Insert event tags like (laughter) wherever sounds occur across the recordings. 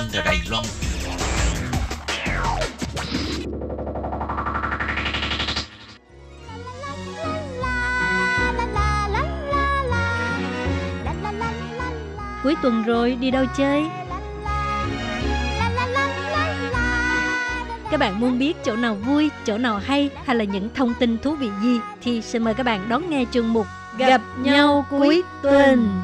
truyền từ Đài Loan. Cuối tuần rồi đi đâu chơi? Các bạn muốn biết chỗ nào vui, chỗ nào hay hay là những thông tin thú vị gì thì xin mời các bạn đón nghe chương mục Gặp nhau cuối tuần. tuần.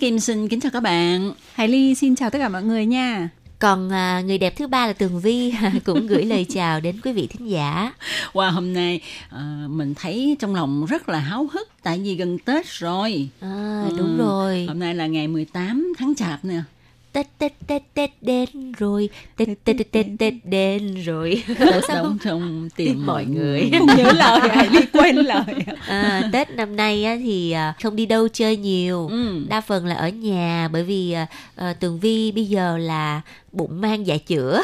Kim xin kính chào các bạn. Hải Ly xin chào tất cả mọi người nha. Còn à, người đẹp thứ ba là Tường Vi (laughs) cũng gửi lời chào đến quý vị thính giả. Wow, hôm nay à, mình thấy trong lòng rất là háo hức tại vì gần Tết rồi. À, đúng rồi. Hôm nay là ngày 18 tháng Chạp nè. Tết Tết Tết Tết đến rồi, Tết Tết Tết Tết Tết đến rồi. (laughs) Tết đóng trong tim mọi người. Không (laughs) nhớ lời, Hải Ly quên lời. À, Tết năm nay á, thì à, không đi đâu chơi nhiều, Ừ. đa phần là ở nhà bởi vì à, à, Tường Vi bây giờ là bụng mang dạ chữa.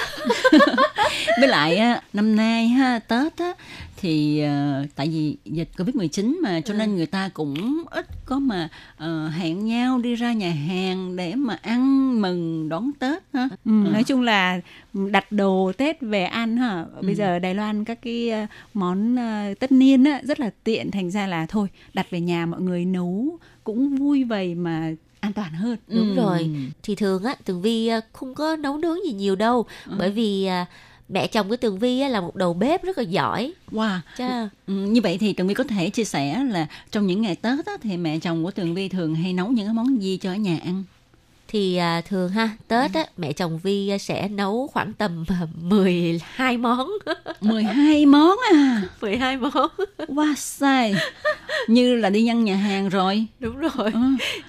(laughs) Với lại năm nay ha Tết á thì ờ, tại vì dịch Covid-19 mà cho nên người ta cũng ít có mà ờ, hẹn nhau đi ra nhà hàng để mà ăn mừng đón Tết ha. Ừ, nói chung là đặt đồ Tết về ăn hả. Bây giờ Đài Loan các cái món ờ, tất niên á, rất là tiện thành ra là thôi đặt về nhà mọi người nấu cũng vui vầy mà an toàn hơn. Đúng Ừ. rồi. Thì thường á Tường Vi à, không có nấu nướng gì nhiều đâu, bởi vì à, mẹ chồng của Tường Vi là một đầu bếp rất là giỏi. Wow. Cha. Ừ, như vậy thì Tường Vi có thể chia sẻ là trong những ngày Tết á, thì mẹ chồng của Tường Vi thường hay nấu những cái món gì cho ở nhà ăn? Thì à, thường ha Tết á mẹ chồng Vi à, sẽ nấu khoảng tầm à, 12 món (laughs) 12 món à. 12 món (laughs) Wow, sai. Như là đi ăn nhà hàng rồi. đúng rồi Ừ.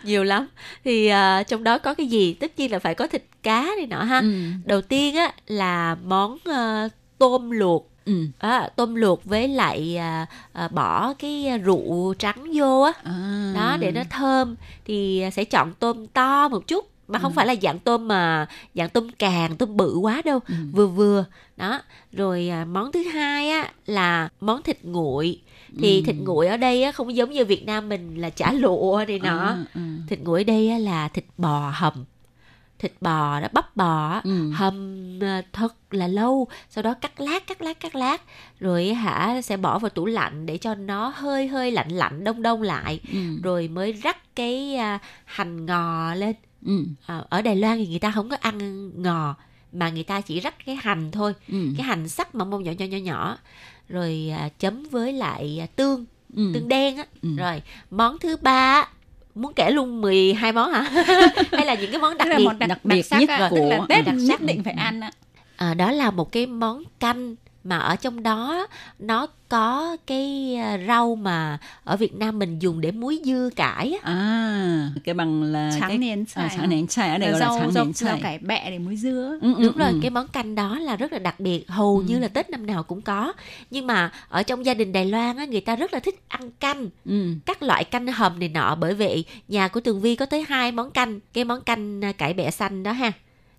nhiều lắm thì à, trong đó có cái gì tất nhiên là phải có thịt cá này nọ ha Ừ. đầu tiên á là món à, tôm luộc Ừ. à, tôm luộc với lại à, à, bỏ cái à, rượu trắng vô á À. đó để nó thơm thì sẽ chọn tôm to một chút mà không phải là dạng tôm mà dạng tôm càng tôm bự quá đâu. Ừ. vừa vừa. Đó. Rồi à, món thứ hai á là món thịt nguội. Thì thịt nguội ở đây á không giống như Việt Nam mình là chả lụa này nọ. À, à. thịt nguội ở đây á là thịt bò hầm. Thịt bò đó bắp bò á, Ừ. hầm à, thật là lâu. Sau đó cắt lát cắt lát cắt lát. Rồi hả sẽ bỏ vào tủ lạnh để cho nó hơi hơi lạnh lạnh đông đông lại. Ừ. rồi mới rắc cái à, hành ngò lên Ừ. à, ở Đài Loan thì người ta không có ăn ngò mà người ta chỉ rắc cái hành thôi Ừ. cái hành sắc mà mông nhỏ nhỏ nhỏ nhỏ rồi à, chấm với lại à, tương Ừ. tương đen á Ừ. rồi món thứ ba á, muốn kể luôn 12 món hả (laughs) hay là những cái món đặc biệt món đặc, đặc đặc biệt sắc nhất á, của- tức là Tết đặc nhất sắc. định phải ăn á. à, đó là một cái món canh mà ở trong đó nó có cái à, rau mà ở Việt Nam mình dùng để muối dưa cải á À, cái bằng là Trắng cái nén à, xài. trắng nén xài ở đây Là gọi là rau, trắng rau, nén rau xài. cải bẹ để muối dưa. Ừ, ừ, Đúng rồi, ừ. cái món canh đó là rất là đặc biệt, hầu như là Tết năm nào cũng có. Nhưng mà ở trong gia đình Đài Loan á, người ta rất là thích ăn canh, Ừ. các loại canh hầm này nọ bởi vậy nhà của Tường Vi có tới hai món canh, cái món canh à, cải bẹ xanh đó ha.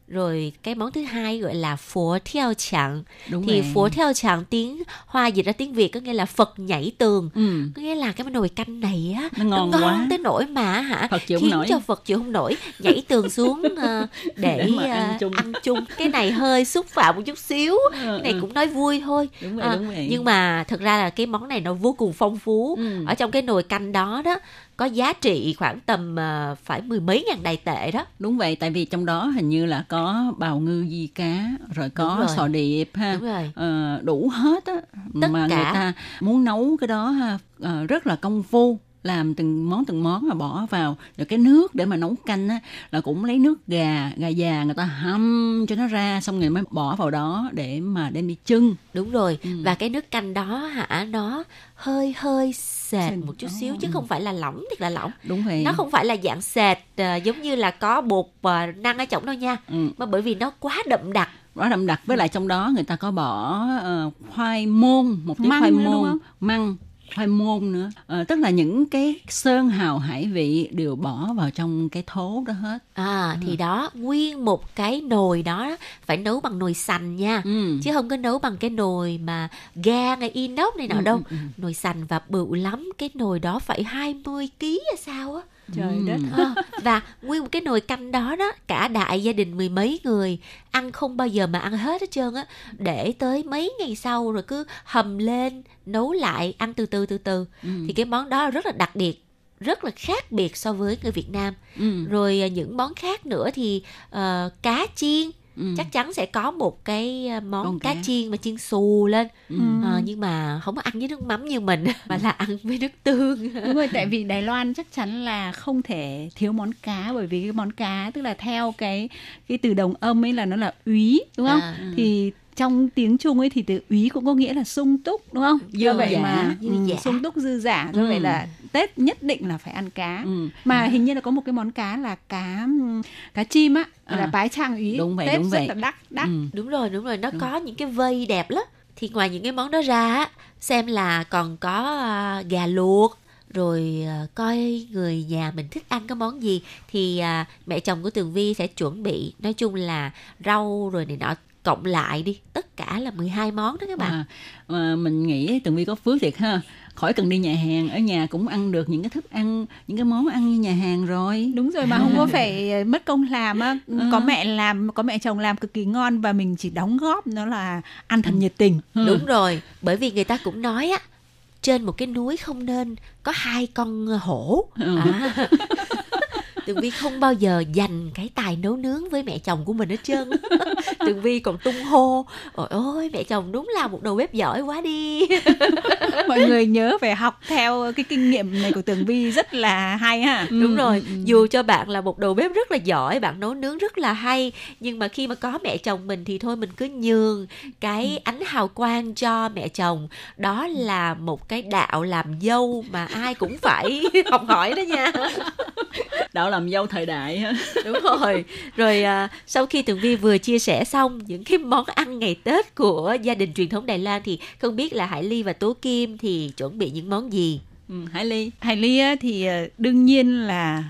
Rồi cái món thứ hai gọi là phổ theo chẳng Đúng thì rồi. phổ theo chẳng tiếng Hoa dịch ra tiếng Việt có nghĩa là Phật nhảy tường. Ừ. Có nghĩa là cái nồi canh này á Nó ngon nó ngon quá. tới nỗi mà hả Phật chịu khiến nổi. cho Phật chịu không nổi nhảy tường xuống ờ, (laughs) để, Để mà ăn ờ, chung. ăn chung cái này hơi xúc phạm một chút xíu Ừ, cái này ừ. cũng nói vui thôi Đúng vậy, À, đúng vậy. nhưng mà thật ra là cái món này nó vô cùng phong phú Ừ. ở trong cái nồi canh đó đó có giá trị khoảng tầm ờ, phải mười mấy ngàn đài tệ đó Đúng vậy, tại vì trong đó hình như là có bào ngư di cá, rồi có rồi. sò điệp ha. đúng rồi Ờ, đủ hết á Tất mà cả. người ta muốn nấu cái đó ha ờ, rất là công phu làm từng món từng món mà bỏ vào. Rồi cái nước để mà nấu canh á là cũng lấy nước gà gà già người ta hâm cho nó ra xong rồi mới bỏ vào đó để mà đem đi chưng. Đúng rồi. Ừ. và cái nước canh đó hả nó hơi hơi sệt Sệt. một chút xíu chứ không phải là lỏng thiệt là lỏng. Đúng vậy. Nó không phải là dạng sệt ờ, giống như là có bột ờ, năng ở trong đâu nha. Ừ. mà bởi vì nó quá đậm đặc. Quá đậm đặc với lại trong đó người ta có bỏ ờ, khoai môn một tí Măng khoai môn. không? măng khoai môn nữa Ờ, tức là những cái sơn hào hải vị đều bỏ vào trong cái thố đó hết À thì đó nguyên một cái nồi đó phải nấu bằng nồi sành nha. ừ. Chứ không có nấu bằng cái nồi mà ga hay inox này nọ Ừ, đâu. ừ, ừ. Nồi sành và bự lắm, cái nồi đó phải 20 kg hay sao á. Trời đất. Ờ, và nguyên một cái nồi canh đó đó cả đại gia đình mười mấy người ăn không bao giờ mà ăn hết hết trơn á. Để tới mấy ngày sau rồi cứ hầm lên nấu lại ăn từ từ từ từ. Ừ. thì cái món đó rất là đặc biệt rất là khác biệt so với người Việt Nam. Ừ. rồi à, những món khác nữa thì ờ, cá chiên Ừ. chắc chắn sẽ có một cái à, món Con cá. cá. chiên mà chiên xù lên Ừ. Ờ, nhưng mà không có ăn với nước mắm như mình (laughs) mà là ăn với nước tương (laughs) Đúng rồi, tại vì Đài Loan chắc chắn là không thể thiếu món cá bởi vì cái món cá tức là theo cái cái từ đồng âm ấy là nó là úy đúng không? À. Thì trong tiếng Trung ấy thì từ úy cũng có nghĩa là sung túc đúng không? Dư Do vậy dả, mà dư ừ, dả. sung túc dư giả do Ừ. vậy là Tết nhất định là phải ăn cá. Ừ. Mà hình như là có một cái món cá là cá cá chim á là À. bái trang úy. Đúng vậy, Tết đúng rất vậy. là đắt đắt. Ừ. đúng rồi đúng rồi nó có những cái vây đẹp lắm thì ngoài những cái món đó ra á, xem là còn có à, gà luộc rồi à, coi người nhà mình thích ăn cái món gì thì à, mẹ chồng của Tường Vi sẽ chuẩn bị nói chung là rau rồi này nọ cộng lại đi. Tất cả là 12 món đó các bạn. À, mà mình nghĩ Tường Vi có phước thiệt ha. Khỏi cần đi nhà hàng ở nhà cũng ăn được những cái thức ăn những cái món ăn như nhà hàng rồi. Đúng rồi mà không có (laughs) phải mất công làm á, có mẹ làm, có mẹ chồng làm cực kỳ ngon và mình chỉ đóng góp nó là ăn thật nhiệt tình. đúng rồi bởi vì người ta cũng nói á trên một cái núi không nên có hai con hổ. Ừ. à. (laughs) Tường Vi không bao giờ dành cái tài nấu nướng với mẹ chồng của mình hết trơn. (laughs) Tường Vi còn tung hô Ôi ôi mẹ chồng đúng là một đầu bếp giỏi quá đi. (laughs) Mọi người nhớ phải học theo cái kinh nghiệm này của Tường Vi rất là hay ha. Đúng rồi, dù cho bạn là một đầu bếp rất là giỏi, bạn nấu nướng rất là hay Nhưng mà khi mà có mẹ chồng mình thì thôi mình cứ nhường cái ánh hào quang cho mẹ chồng. Đó là một cái đạo làm dâu mà ai cũng phải (laughs) học hỏi đó nha. Đạo làm dâu thời đại ha (laughs) Đúng rồi Rồi à, sau khi Tường Vi vừa chia sẻ xong những cái món ăn ngày Tết của gia đình truyền thống Đài Loan Thì không biết là Hải Ly và Tố Kim thì chuẩn bị những món gì ừ, Hải Ly Hải Ly á, thì ờ, đương nhiên là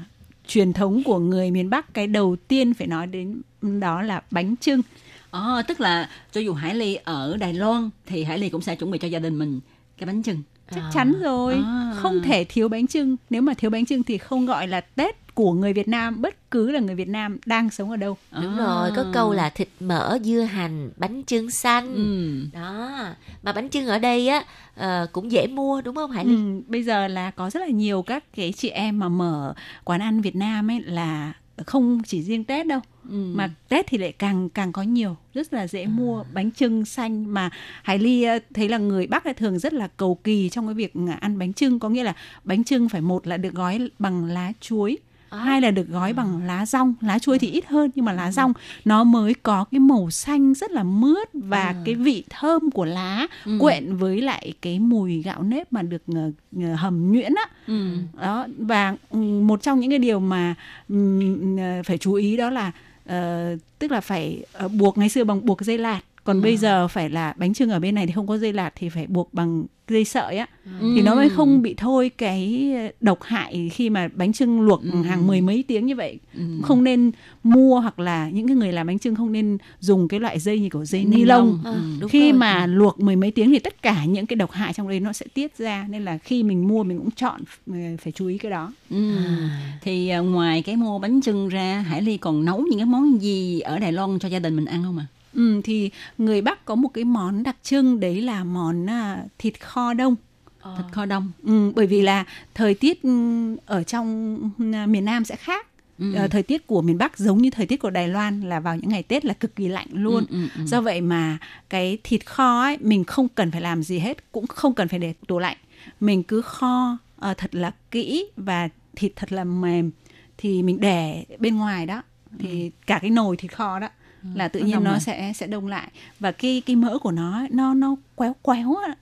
truyền thống của người miền Bắc cái đầu tiên phải nói đến đó là bánh trưng. Ờ, tức là cho dù Hải Ly ở Đài Loan thì Hải Ly cũng sẽ chuẩn bị cho gia đình mình cái bánh chưng. Chắc À. chắn rồi, À. không thể thiếu bánh trưng. Nếu mà thiếu bánh trưng thì không gọi là Tết của người Việt Nam, bất cứ là người Việt Nam đang sống ở đâu. Đúng À. rồi, có câu là thịt mỡ, dưa hành, bánh trưng xanh ừ. Đó, mà bánh trưng ở đây á ờ, cũng dễ mua đúng không Hải Ly? Ừ, bây giờ là có rất là nhiều các cái chị em mà mở quán ăn Việt Nam ấy là không chỉ riêng Tết đâu Ừ. mà Tết thì lại càng càng có nhiều rất là dễ mua bánh trưng xanh mà Hải Ly ờ, thấy là người Bắc thường rất là cầu kỳ trong cái việc ăn bánh trưng có nghĩa là bánh trưng phải một là được gói bằng lá chuối À. hai là được gói bằng lá rong. Lá chuối thì ít hơn nhưng mà lá rong nó mới có cái màu xanh rất là mướt và cái vị thơm của lá quyện với lại cái mùi gạo nếp mà được ờ, ờ, hầm nhuyễn á. Ừ. đó và ừ, một trong những cái điều mà ờ, phải chú ý đó là ờ, tức là phải ờ, buộc ngày xưa bằng buộc dây lạt còn bây giờ phải là bánh trưng ở bên này thì không có dây lạt thì phải buộc bằng dây sợi á. Thì nó mới không bị thôi cái độc hại khi mà bánh trưng luộc hàng mười mấy tiếng như vậy. Không nên mua hoặc là những cái người làm bánh trưng không nên dùng cái loại dây như kiểu dây ni lông. Ờ, đúng khi rồi. mà luộc mười mấy tiếng thì tất cả những cái độc hại trong đấy nó sẽ tiết ra nên là khi mình mua mình cũng chọn ờ, phải chú ý cái đó. Ừ. Thì à, ngoài cái mua bánh chưng ra, Hải Ly còn nấu những cái món gì ở Đài Loan cho gia đình mình ăn không ạ? Ừ, thì người Bắc có một cái món đặc trưng đấy là món à, thịt kho đông. Thịt kho đông. ừ, bởi vì là thời tiết ừ, ở trong à, miền Nam sẽ khác. Ừ. Ờ, thời tiết của miền Bắc giống như thời tiết của Đài Loan là vào những ngày Tết là cực kỳ lạnh luôn. Ừ, ừ, ừ. do vậy mà cái thịt kho ấy mình không cần phải làm gì hết cũng không cần phải để tủ lạnh. Mình cứ kho ờ, thật là kỹ và thịt thật là mềm. Thì mình để bên ngoài đó. Thì cả cái nồi thịt kho đó là tự nó nhiên nó lại. sẽ sẽ đông lại. Và cái cái mỡ của nó nó nó quéo quéo á.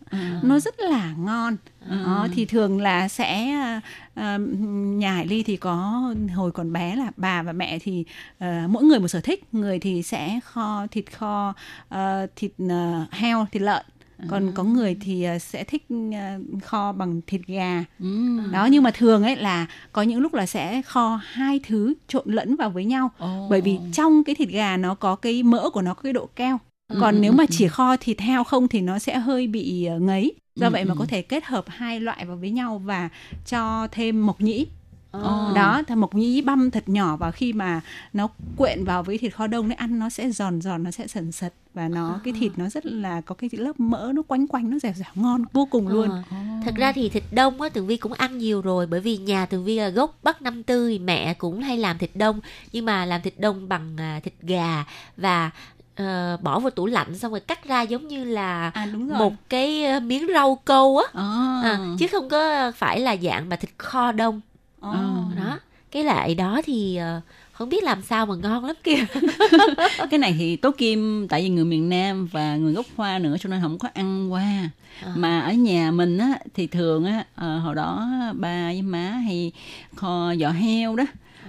Nó rất là ngon. Đó, thì thường là sẽ à, à, nhà Hải Ly thì có hồi còn bé là bà và mẹ thì à, mỗi người một sở thích. Người thì sẽ kho thịt kho à, thịt à, heo thịt lợn còn có người thì ờ, sẽ thích ờ, kho bằng thịt gà. Ừ. đó nhưng mà thường ấy là có những lúc là sẽ kho hai thứ trộn lẫn vào với nhau. Bởi vì trong cái thịt gà nó có cái mỡ của nó có cái độ keo. Còn ừ, nếu mà chỉ kho thịt heo không thì nó sẽ hơi bị ờ, ngấy. Do Ừ, vậy mà có thể kết hợp hai loại vào với nhau và cho thêm mộc nhĩ Ồ. đó thì mộc nhĩ băm thật nhỏ và khi mà nó quyện vào với thịt kho đông đấy ăn nó sẽ giòn giòn nó sẽ sần sật và nó cái thịt nó rất là có cái lớp mỡ nó quanh quanh nó dẻo dẻo ngon vô cùng luôn Ờ. Thật ra thì thịt đông á Tường Vi cũng ăn nhiều rồi bởi vì nhà Tường Vi là gốc Bắc Năm Tư thì mẹ cũng hay làm thịt đông nhưng mà làm thịt đông bằng à, thịt gà và ờ, bỏ vào tủ lạnh xong rồi cắt ra giống như là à đúng rồi một cái ờ, miếng rau câu á À. à, chứ không có phải là dạng mà thịt kho đông Ồ. đó. Cái loại đó thì ờ, không biết làm sao mà ngon lắm kìa. (laughs) Cái này thì tố kim tại vì người miền Nam và người gốc Hoa nữa cho nên không có ăn qua. À. mà ở nhà mình á thì thường á hồi đó ba với má hay kho giò heo đó.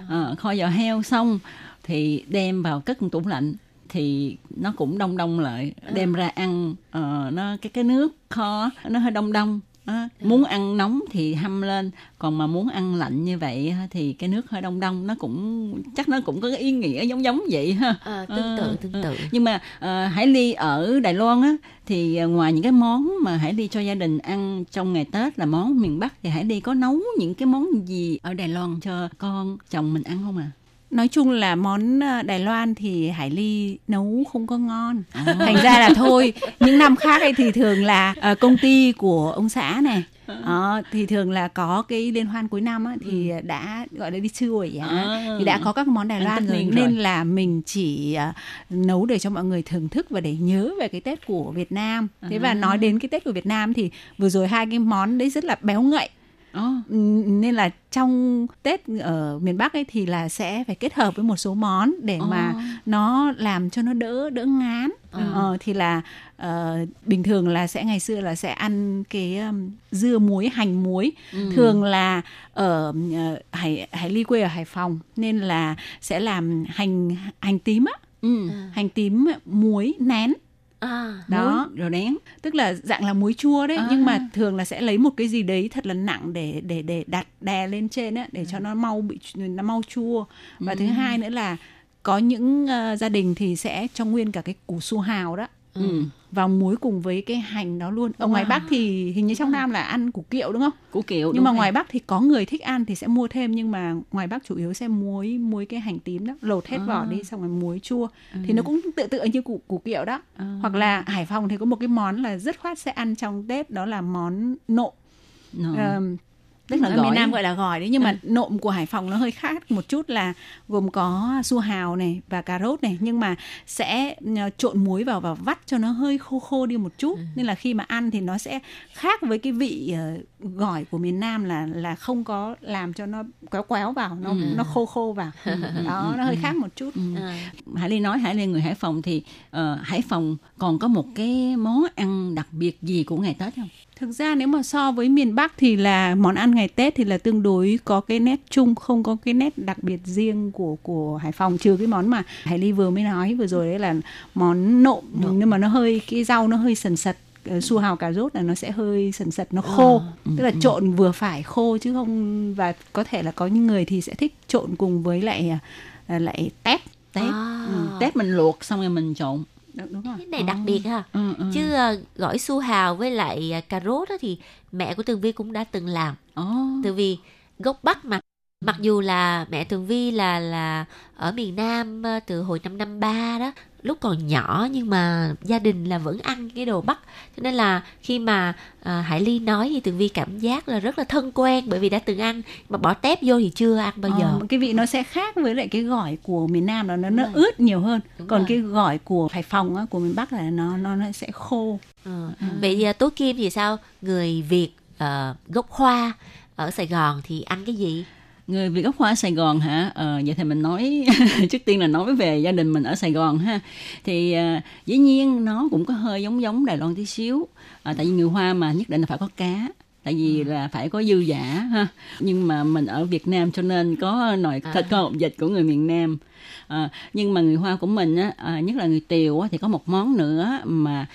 Ờ, kho giò heo xong thì đem vào cất tủ lạnh thì nó cũng đông đông lại đem ra ăn. Ờ, nó cái cái nước kho nó hơi đông đông Đó. muốn ăn nóng thì hâm lên còn mà muốn ăn lạnh như vậy thì cái nước hơi đông đông nó cũng chắc nó cũng có cái ý nghĩa giống giống vậy ha Ờ, tương tự Ờ, tương ờ. tự nhưng mà ờ, Hải Ly ở Đài Loan á thì ngoài những cái món mà Hải Ly cho gia đình ăn trong ngày Tết là món miền Bắc thì Hải Ly có nấu những cái món gì ở Đài Loan cho con chồng mình ăn không à? Nói chung là món ờ, Đài Loan thì Hải Ly nấu không có ngon. À. thành ra là thôi những năm khác ấy thì thường là ờ, công ty của ông xã này Đó, thì thường là có cái liên hoan cuối năm á, thì đã gọi là đi xuôi á. À. thì đã có các món Đài Loan rồi. nên rồi. là mình chỉ ờ, nấu để cho mọi người thưởng thức và để nhớ về cái Tết của Việt Nam. Thế và nói đến cái Tết của Việt Nam thì vừa rồi hai cái món đấy rất là béo ngậy Ừ, nên là trong Tết ở miền Bắc ấy thì là sẽ phải kết hợp với một số món để mà nó làm cho nó đỡ đỡ ngán. Ờ, thì là ờ, bình thường là sẽ ngày xưa là sẽ ăn cái um, dưa muối hành muối. Thường là ở ờ, Hải Hải Ly quê ở Hải Phòng nên là sẽ làm hành hành tím á, ừ. hành tím muối nén à, đó Muối rồi đén. tức là dạng là muối chua đấy À. nhưng mà thường là sẽ lấy một cái gì đấy thật là nặng để để để đặt đè lên trên á để Ừ. cho nó mau bị nó mau chua và thứ hai nữa là có những ờ, gia đình thì sẽ cho nguyên cả cái củ su hào đó Ừ. vào muối cùng với cái hành đó luôn ở ngoài Bắc thì hình như trong Nam là ăn củ kiệu đúng không Củ kiệu. nhưng mà rồi. ngoài Bắc thì có người thích ăn thì sẽ mua thêm nhưng mà ngoài Bắc chủ yếu sẽ muối muối cái hành tím đó lột hết vỏ À. đi xong rồi muối chua Ừ. thì nó cũng tự tự như củ củ kiệu đó À. hoặc là Hải Phòng thì có một cái món là rất khoát sẽ ăn trong Tết đó là món nộm Ờ. Ờm, Tức là ở miền Nam gọi là gỏi đấy nhưng mà nộm của Hải Phòng nó hơi khác một chút là gồm có su hào này và cà rốt này nhưng mà sẽ ờ, trộn muối vào và vắt cho nó hơi khô khô đi một chút. Nên là khi mà ăn thì nó sẽ khác với cái vị ờ, gỏi của miền Nam là là không có làm cho nó quéo quéo vào nó nó khô khô vào. (laughs) Đó nó hơi khác một chút. À. Hải Ly nói Hải Ly người Hải Phòng thì ờ, Hải Phòng còn có một cái món ăn đặc biệt gì của ngày Tết không? Thực ra nếu mà so với miền Bắc thì là món ăn ngày Tết thì là tương đối có cái nét chung, không có cái nét đặc biệt riêng của của Hải Phòng trừ cái món mà Hải Ly vừa mới nói vừa rồi đấy là món nộm nhưng mà nó hơi cái rau nó hơi sần sật ờ, su hào cà rốt là nó sẽ hơi sần sật nó khô tức là trộn vừa phải khô chứ không và có thể là có những người thì sẽ thích trộn cùng với lại à, lại tép Tép. À. Ừ, Tép mình luộc xong rồi mình trộn. Đúng, rồi. Cái này đặc biệt ha. Ừ, ừ. chứ ờ, gỏi su hào với lại ờ, cà rốt á thì mẹ của Tường Vi cũng đã từng làm. Ồ. Tường Vi gốc Bắc mà. Mặc dù là mẹ Tường Vi là là ở miền Nam ờ, từ hồi năm năm ba đó lúc còn nhỏ nhưng mà gia đình là vẫn ăn cái đồ Bắc cho nên là khi mà ờ, Hải Ly nói thì Tường Vi cảm giác là rất là thân quen bởi vì đã từng ăn mà bỏ tép vô thì chưa ăn bao giờ Ờ, cái vị nó sẽ khác với lại cái gỏi của miền Nam là nó nó rồi. ướt nhiều hơn Đúng còn rồi. cái gỏi của Hải Phòng á, của miền Bắc là nó nó nó sẽ khô Ờ. Vậy thì, Tố Kim thì sao? Người Việt ờ, gốc Hoa ở Sài Gòn thì ăn cái gì? Người Việt gốc Hoa ở Sài Gòn hả? Ờ, vậy thì mình nói (laughs) trước tiên là nói về gia đình mình ở Sài Gòn ha. Thì ờ, dĩ nhiên nó cũng có hơi giống giống Đài Loan tí xíu. Ờ, tại vì người Hoa mà nhất định là phải có cá. Tại vì là phải có dư giả ha. Nhưng mà mình ở Việt Nam cho nên có nồi À. thịt kho hột vịt của người miền Nam. Ờ, nhưng mà người Hoa của mình á, ờ, nhất là người Tiều á, thì có một món nữa mà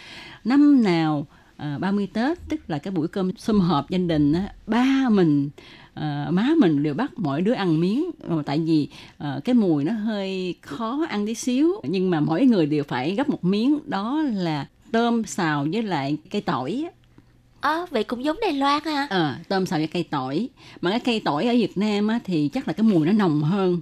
năm nào à, 30 Tết tức là cái buổi cơm sum họp gia đình á, ba mình à, má mình đều bắt mỗi đứa ăn miếng. Ờ, tại vì à, cái mùi nó hơi khó ăn tí xíu. Nhưng mà mỗi người đều phải gấp một miếng. Đó là tôm xào với lại cây tỏi á. Ờ, vậy cũng giống Đài Loan ha. Ờ, tôm xào với cây tỏi. Mà cái cây tỏi ở Việt Nam á, thì chắc là cái mùi nó nồng hơn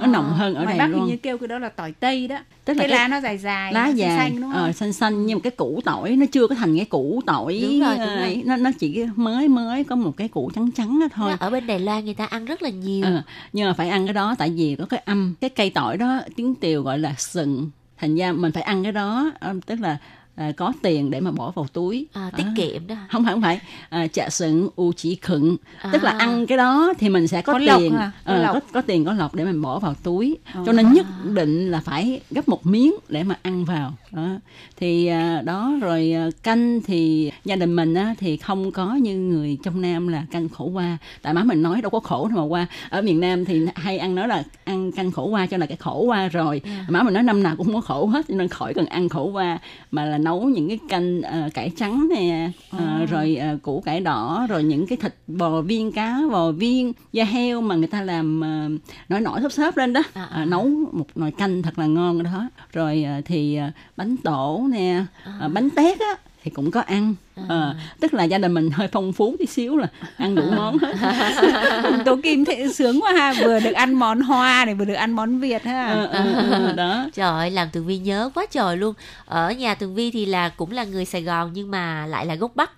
nó nồng hơn ở bắc hình Loan như kêu cái đó là tỏi tây đó. Tức là cái cái lá nó dài dài lá nó xanh dài xanh đúng không? ờ, xanh xanh nhưng mà cái củ tỏi nó chưa có thành cái củ tỏi Đúng rồi, đúng ờ, rồi. nó nó chỉ mới mới có một cái củ trắng trắng đó thôi. Ở bên Đài Loan người ta ăn rất là nhiều. Ờ, nhưng mà phải ăn cái đó tại vì có cái âm cái cây tỏi đó tiếng tiều gọi là sừng. Thành ra mình phải ăn cái đó ờ, tức là à, có tiền để mà bỏ vào túi À, tiết À. kiệm đó. không phải không phải à, chạ sừng u chỉ khựng tức là À. ăn cái đó thì mình sẽ có, Có tiền hả? Có Ờ, lộc. có, có tiền có lộc để mình bỏ vào túi Ờ. cho nên nhất định là phải gấp một miếng để mà ăn vào đó thì à, đó rồi à, canh thì gia đình mình á, thì không có như người trong nam là canh khổ qua tại má mình nói đâu có khổ đâu mà qua ở miền nam thì hay ăn nói là ăn canh khổ qua cho là cái khổ qua rồi má mình nói năm nào cũng có khổ hết cho nên khỏi cần ăn khổ qua mà là nấu những cái canh ờ, cải trắng nè ờ, rồi ờ, củ cải đỏ rồi những cái thịt bò viên cá bò viên da heo mà người ta làm ờ, nổi nổi xốp xốp lên đó. À, à, Ờ, nấu một nồi canh thật là ngon đó. Rồi ờ, thì ờ, bánh tổ nè ờ, bánh tét á thì cũng có ăn Ờ, tức là gia đình mình hơi phong phú tí xíu là ăn đủ món hết (laughs) tố kim thế sướng quá ha vừa được ăn món hoa này vừa được ăn món việt ha Ờ, ờ, ờ, đó Trời ơi, làm Tường Vi nhớ quá trời luôn. Ở nhà Tường Vi thì là cũng là người Sài Gòn nhưng mà lại là gốc Bắc.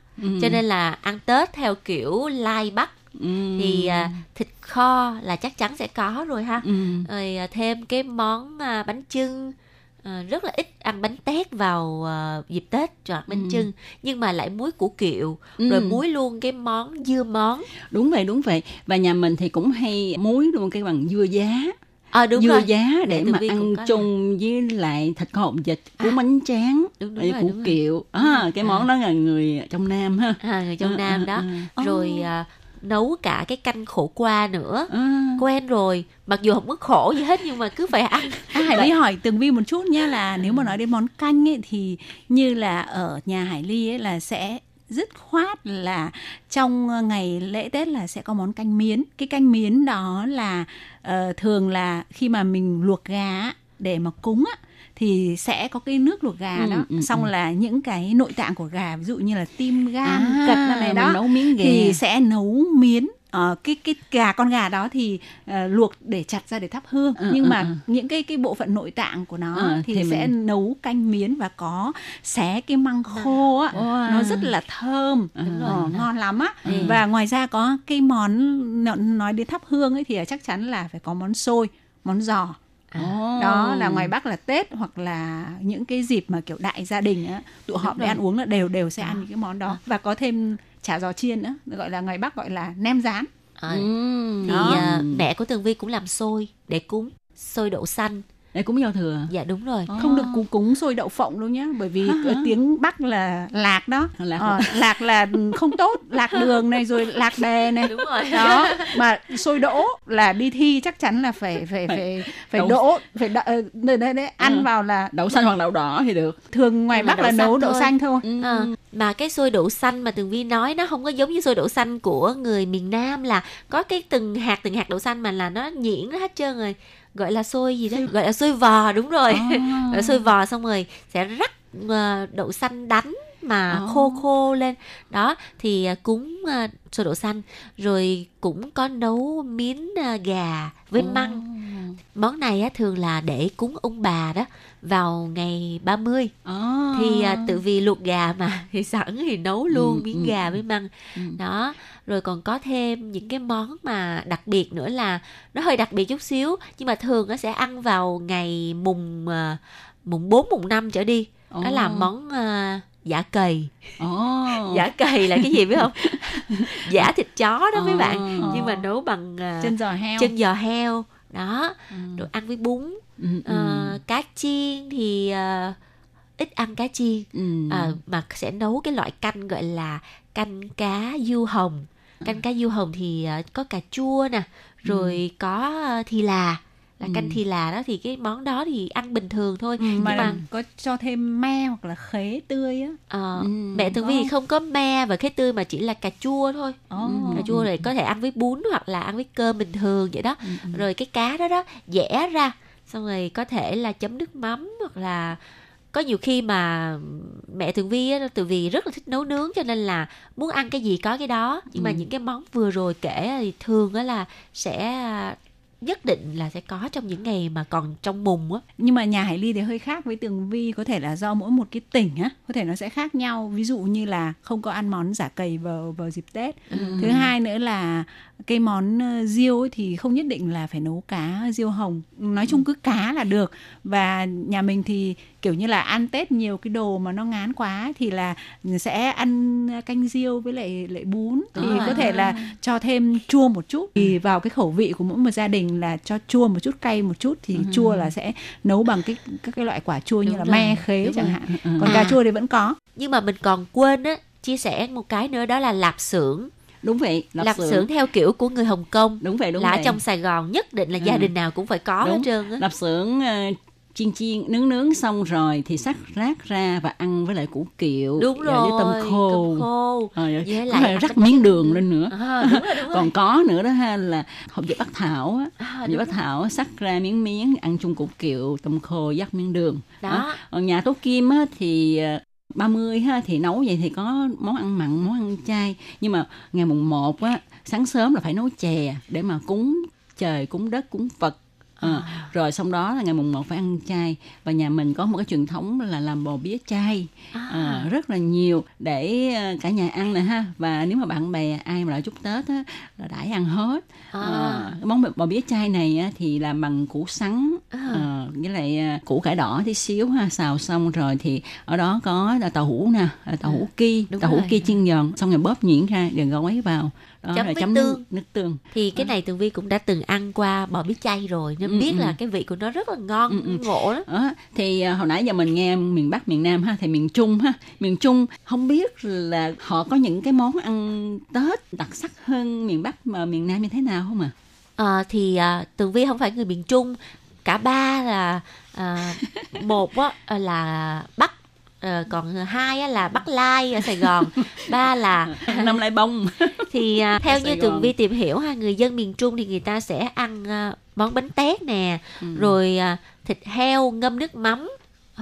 Cho nên là ăn Tết theo kiểu lai Bắc Ừ. thì à, thịt kho là chắc chắn sẽ có rồi ha. Ừ. Rồi à, thêm cái món à, bánh chưng À, rất là ít ăn bánh tét vào à, dịp Tết hoặc bánh Ừ. chưng. Nhưng mà lại muối củ kiệu Ừ. rồi muối luôn cái món dưa món. Đúng vậy đúng vậy. Và nhà mình thì cũng hay muối luôn cái bằng dưa giá. À đúng dưa rồi. giá Mẹ để mà ăn chung với lại thịt kho hột vịt cuốn À. bánh tráng Đúng, đúng rồi củ đúng kiệu. À, cái món đó là người trong nam ha. À, người trong Ờ, Nam ờ, đó. ờ. rồi à, nấu cả cái canh khổ qua nữa. À, quen rồi. Mặc dù không có khổ gì hết nhưng mà cứ phải ăn. À, Hải Ly hỏi Tường Vi một chút nha là nếu mà nói đến món canh ấy thì như là ở nhà Hải Ly ấy là sẽ dứt khoát là trong ngày lễ Tết là sẽ có món canh miến. Cái canh miến đó là ờ, thường là khi mà mình luộc gà để mà cúng á thì sẽ có cái nước luộc gà Ừ, đó ừ, xong ừ. là những cái nội tạng của gà ví dụ như là tim gan à, cật này đó nấu miếng gà thì sẽ nấu miến Ờ, cái cái gà con gà đó thì ờ, luộc để chặt ra để thắp hương Ừ, nhưng ừ, mà ừ. những cái cái bộ phận nội tạng của nó Ờ, thì, thì sẽ mình- nấu canh miến và có xé cái măng khô á Wow. nó rất là thơm Đúng Ờ, rồi. ngon lắm á Ừ. và ngoài ra có cái món nó- nói đến thắp hương ấy thì chắc chắn là phải có món xôi món giò Ồ. đó là ngoài bắc là tết hoặc là những cái dịp mà kiểu đại gia đình á tụ họp để ăn uống là đều đều sẽ À. ăn những cái món đó và có thêm chả giò chiên nữa gọi là ngoài bắc gọi là nem rán à, Ừ. thì Đó. à, mẹ của Tường Vi cũng làm xôi để cúng xôi đậu xanh để cúng giao thừa. Dạ đúng rồi. Không được cúng cúng xôi đậu phộng đâu nhá bởi vì hả? tiếng bắc là lạc đó. Lạc Ờ, lạc là không tốt lạc đường này rồi lạc đề này. Đúng rồi. Đó mà xôi đỗ là đi thi chắc chắn là phải phải phải phải Đậu- đỗ phải đ, ờ, đấy, đấy, đấy, ăn Ừ. vào là đậu xanh hoặc đậu đỏ thì được. thường ngoài bắc là nấu đậu xanh thôi. Ừ. À, mà cái xôi đậu xanh mà Tường Vi nói nó không có giống như xôi đậu xanh của người miền Nam là có cái từng hạt từng hạt đậu xanh mà là nó nhuyễn hết trơn rồi gọi là xôi gì đó gọi là xôi vò đúng rồi À. gọi là xôi vò xong rồi sẽ rắc ờ, đậu xanh đánh mà À. khô khô lên đó thì ờ, cúng ờ, xôi đậu xanh rồi cũng có nấu miến ờ, gà với măng món này á, thường là để cúng ông bà đó vào ngày 30 À. thì à, tự vì luộc gà mà (laughs) thì sẵn thì nấu luôn Ừ, miếng ừ, gà ừ. với măng Ừ. đó rồi còn có thêm những cái món mà đặc biệt nữa là nó hơi đặc biệt chút xíu nhưng mà thường nó sẽ ăn vào ngày mùng à, mùng 4 mùng 5 trở đi đó là món à, giả cầy Ồ. giả cầy là cái gì biết không? (laughs) Giả thịt chó đó mấy bạn. Ồ. nhưng mà nấu bằng à, chân giò heo. chân giò heo. Đó. Ừ. rồi ăn với bún. Ừ, ừ. Ờ, cá chiên thì ờ, ít ăn cá chiên. Ừ. Ờ, mà sẽ nấu cái loại canh gọi là canh cá du hồng. Canh cá du hồng thì ờ, có cà chua nè rồi có ờ, thì là là canh Ừ. thì là đó thì cái món đó thì ăn bình thường thôi. Ừ, nhưng mà, mà có cho thêm me hoặc là khế tươi á. Ờ, Ừ, mẹ tường vi không có me và cái tươi mà chỉ là cà chua thôi. Oh. cà chua này có thể ăn với bún hoặc là ăn với cơm bình thường vậy đó. Rồi cái cá đó đó dẻ ra xong rồi có thể là chấm nước mắm hoặc là có nhiều khi mà mẹ tường vi á tường vi rất là thích nấu nướng cho nên là muốn ăn cái gì có cái đó. Nhưng mà những cái món vừa rồi kể thì thường á là sẽ à, nhất định là sẽ có trong những ngày mà còn trong mùng á. Nhưng mà nhà Hải Ly thì hơi khác với Tường Vi có thể là do mỗi một cái tỉnh á có thể nó sẽ khác nhau. Ví dụ như là không có ăn món giả cầy vào vào dịp Tết. Thứ hai nữa là cái món ờ, riêu ấy thì không nhất định là phải nấu cá riêu hồng. Nói chung cứ cá là được. Và nhà mình thì kiểu như là ăn Tết nhiều cái đồ mà nó ngán quá thì là sẽ ăn canh riêu với lại lại bún. Thì rồi. có thể là cho thêm chua một chút. Thì vào cái khẩu vị của mỗi một gia đình là cho chua một chút cay một chút thì chua là sẽ nấu bằng cái các cái loại quả chua như Đúng là rồi, me khế đúng chẳng rồi. hạn Ừ. còn À. cà chua thì vẫn có nhưng mà mình còn quên á chia sẻ một cái nữa đó là lạp xưởng đúng vậy lạp, lạp xưởng xưởng theo kiểu của người Hồng Kông đúng vậy đúng là ở vậy trong Sài Gòn nhất định là gia Ừ. đình nào cũng phải có hết Đúng. trơn á lạp xưởng ờ, chiên chiên nướng nướng xong rồi thì sắc rác ra và ăn với lại củ kiệu đúng rồi với tôm khô, khô. Ờ, với có lại thể ăn rắc miếng đường lên nữa. À, đúng rồi đúng rồi. Còn có nữa đó ha là hộp dẹp bắc thảo á. À, đúng dẹp bắc thảo sắc ra miếng miếng ăn chung củ kiệu tôm khô dắt miếng đường. Đó. Còn nhà tố kim á thì ờ, 30 ha thì nấu vậy thì có món ăn mặn món ăn chay. Nhưng mà ngày mùng 1 á sáng sớm là phải nấu chè để mà cúng trời cúng đất cúng phật Ờ, rồi xong đó là ngày mùng 1 phải ăn chay và nhà mình có một cái truyền thống là làm bò bía chay. À, Ờ, rất là nhiều để ờ, cả nhà ăn nè ha. Và nếu mà bạn bè ai mà lại chúc tết á là đãi ăn hết. À, cái món bò bía chay này á, thì làm bằng củ sắn À. ờ, với lại à, củ cải đỏ tí xíu ha xào xong rồi thì ở đó có là tàu hũ nè à, tàu hũ ki đúng tàu hũ rồi. ki chiên giòn. Xong rồi bóp nhuyễn ra rồi gói vào đó, Chấm với chấm tương. nước, tương thì cái này tường vi cũng đã từng ăn qua bò bít chay rồi nên Ừ, biết ừ. là cái vị của nó rất là ngon Ừ, ừ. ngộ lắm đó, thì à, hồi nãy giờ mình nghe miền Bắc miền Nam ha thì miền Trung ha miền Trung không biết là họ có những cái món ăn Tết đặc sắc hơn miền Bắc mà miền Nam như thế nào không à Ờ, thì à, tường vi không phải người miền trung cả ba là à, (laughs) một á, à, là bắc ờ, còn hai á, là bắc lai ở sài gòn ba là (laughs) năm lai bông. (laughs) Thì à, theo như tường vi tìm hiểu ha người dân miền trung thì người ta sẽ ăn à, món bánh tét nè Ừ. rồi à, thịt heo ngâm nước mắm.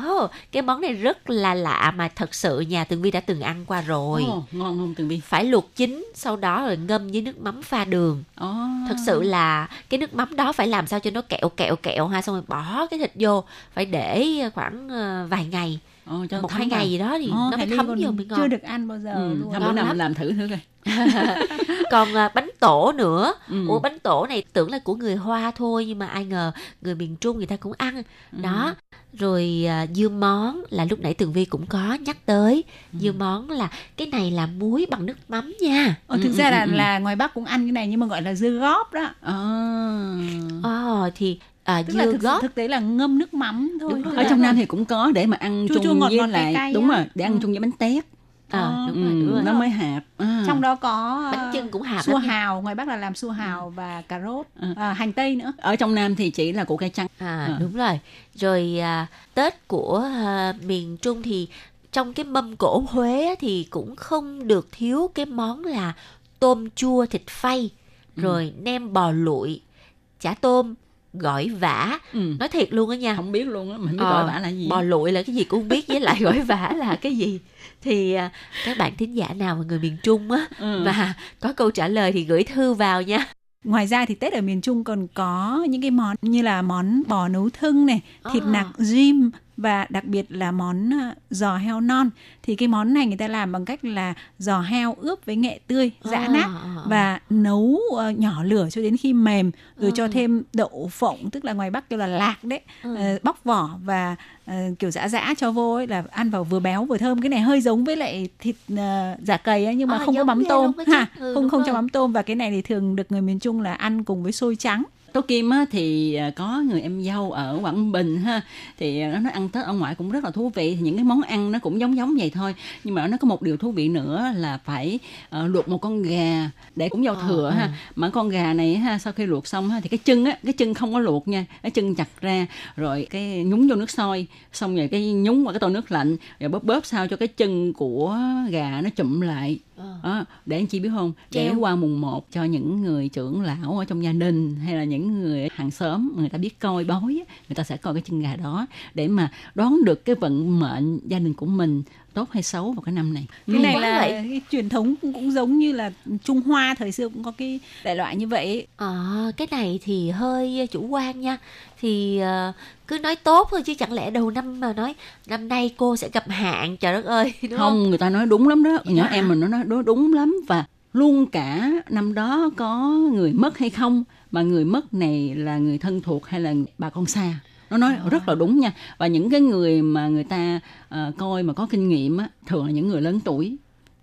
Oh, cái món này rất là lạ mà thật sự nhà tường vi đã từng ăn qua rồi. Ồ, ngon không Tường Vi. Phải luộc chín sau đó rồi ngâm với nước mắm pha đường. Ồ. thật sự là cái nước mắm đó phải làm sao cho nó kẹo kẹo kẹo ha xong rồi bỏ cái thịt vô phải để khoảng ờ, vài ngày Ồ, cho một hai vào. ngày gì đó thì Ồ, nó mới thấm vô mới ngon chưa được ăn bao giờ Ừ, luôn thôi bữa nào mình làm thử thử coi (laughs) còn à, bánh tổ nữa Ừ. ủa bánh tổ này tưởng là của người hoa thôi nhưng mà ai ngờ người miền trung người ta cũng ăn Ừ. đó rồi à, dưa món là lúc nãy tường vi cũng có nhắc tới Ừ. dưa món là cái này là muối bằng nước mắm nha Ờ, Ừ, thực ừ, ra là ừ, ừ. là ngoài Bắc cũng ăn cái này nhưng mà gọi là dưa góp đó À. Ờ thì à, tức là thực, góp thực tế là ngâm nước mắm thôi Đúng rồi. ở trong Nam thì cũng có để mà ăn Chua chung chua ngọt với ngọt lại cay đúng rồi để ăn Ừ. chung với bánh tét à, đúng rồi Ừ, đúng rồi nó mới hạp à. trong đó có bánh chưng cũng hạt xua hào ngoài Bắc là làm xua hào và cà rốt Ừ. à, hành tây nữa ở trong Nam thì chỉ là củ cải trắng À Ờ. đúng rồi. Rồi à, Tết của à, miền Trung thì trong cái mâm cỗ Huế thì cũng không được thiếu cái món là tôm chua thịt phay, Ừ. rồi nem bò lụi, chả tôm, gỏi vả. ừ. Nói thiệt luôn á nha. không biết luôn á mình biết Ờ, gọi vả là gì Bò lụi là cái gì cũng không biết với lại gỏi vả là cái gì. Thì à, các bạn thính giả nào mà người miền Trung á ừ. và có câu trả lời thì gửi thư vào nha. ngoài ra thì Tết ở miền Trung còn có những cái món như là món bò nấu thưng này thịt À. nạc rim và đặc biệt là món à, giò heo non thì cái món này người ta làm bằng cách là giò heo ướp với nghệ tươi giã À, nát à, à. và nấu ờ, nhỏ lửa cho đến khi mềm rồi Ừ. cho thêm đậu phộng tức là ngoài bắc kêu là lạc đấy Ừ. ờ, bóc vỏ và ờ, kiểu giã giã cho vô ấy là ăn vào vừa béo vừa thơm cái này hơi giống với lại thịt ờ, giả cầy ấy, nhưng mà À, không có mắm tôm ha Ừ, không không cho rồi. mắm tôm và cái này thì thường được người miền Trung là ăn cùng với xôi trắng Tố Kim á, thì à, có người em dâu ở Quảng Bình ha thì nó nói ăn Tết ở ngoại cũng rất là thú vị thì những cái món ăn nó cũng giống giống vậy thôi nhưng mà nó có một điều thú vị nữa là phải uh, luộc một con gà để cũng giao thừa ha ừ. mà con gà này ha sau khi luộc xong ha thì cái chân á cái chân không có luộc nha cái chân chặt ra rồi cái nhúng vô nước sôi xong rồi cái nhúng vào cái tô nước lạnh rồi bóp bóp sao cho cái chân của gà nó chụm lại. Đó, để anh chị biết không để Treo. qua mùng 1 cho những người trưởng lão ở trong gia đình hay là những người hàng xóm người ta biết coi bói á, người ta sẽ coi cái chân gà đó để mà đoán được cái vận mệnh gia đình của mình tốt hay xấu vào cái năm này cái này là vậy. cái truyền thống cũng, cũng giống như là Trung Hoa thời xưa cũng có cái đại loại như vậy ấy. Ờ, cái này thì hơi chủ quan nha thì ờ, cứ nói tốt thôi chứ chẳng lẽ đầu năm mà nói năm nay cô sẽ gặp hạn trời đất ơi đúng không, không người ta nói đúng lắm đó nhỏ hả? em mình nó nói đúng, đúng lắm và luôn cả năm đó có người mất hay không mà người mất này là người thân thuộc hay là bà con xa nó nói rất là đúng nha. Và những cái người mà người ta ờ, coi mà có kinh nghiệm á thường là những người lớn tuổi.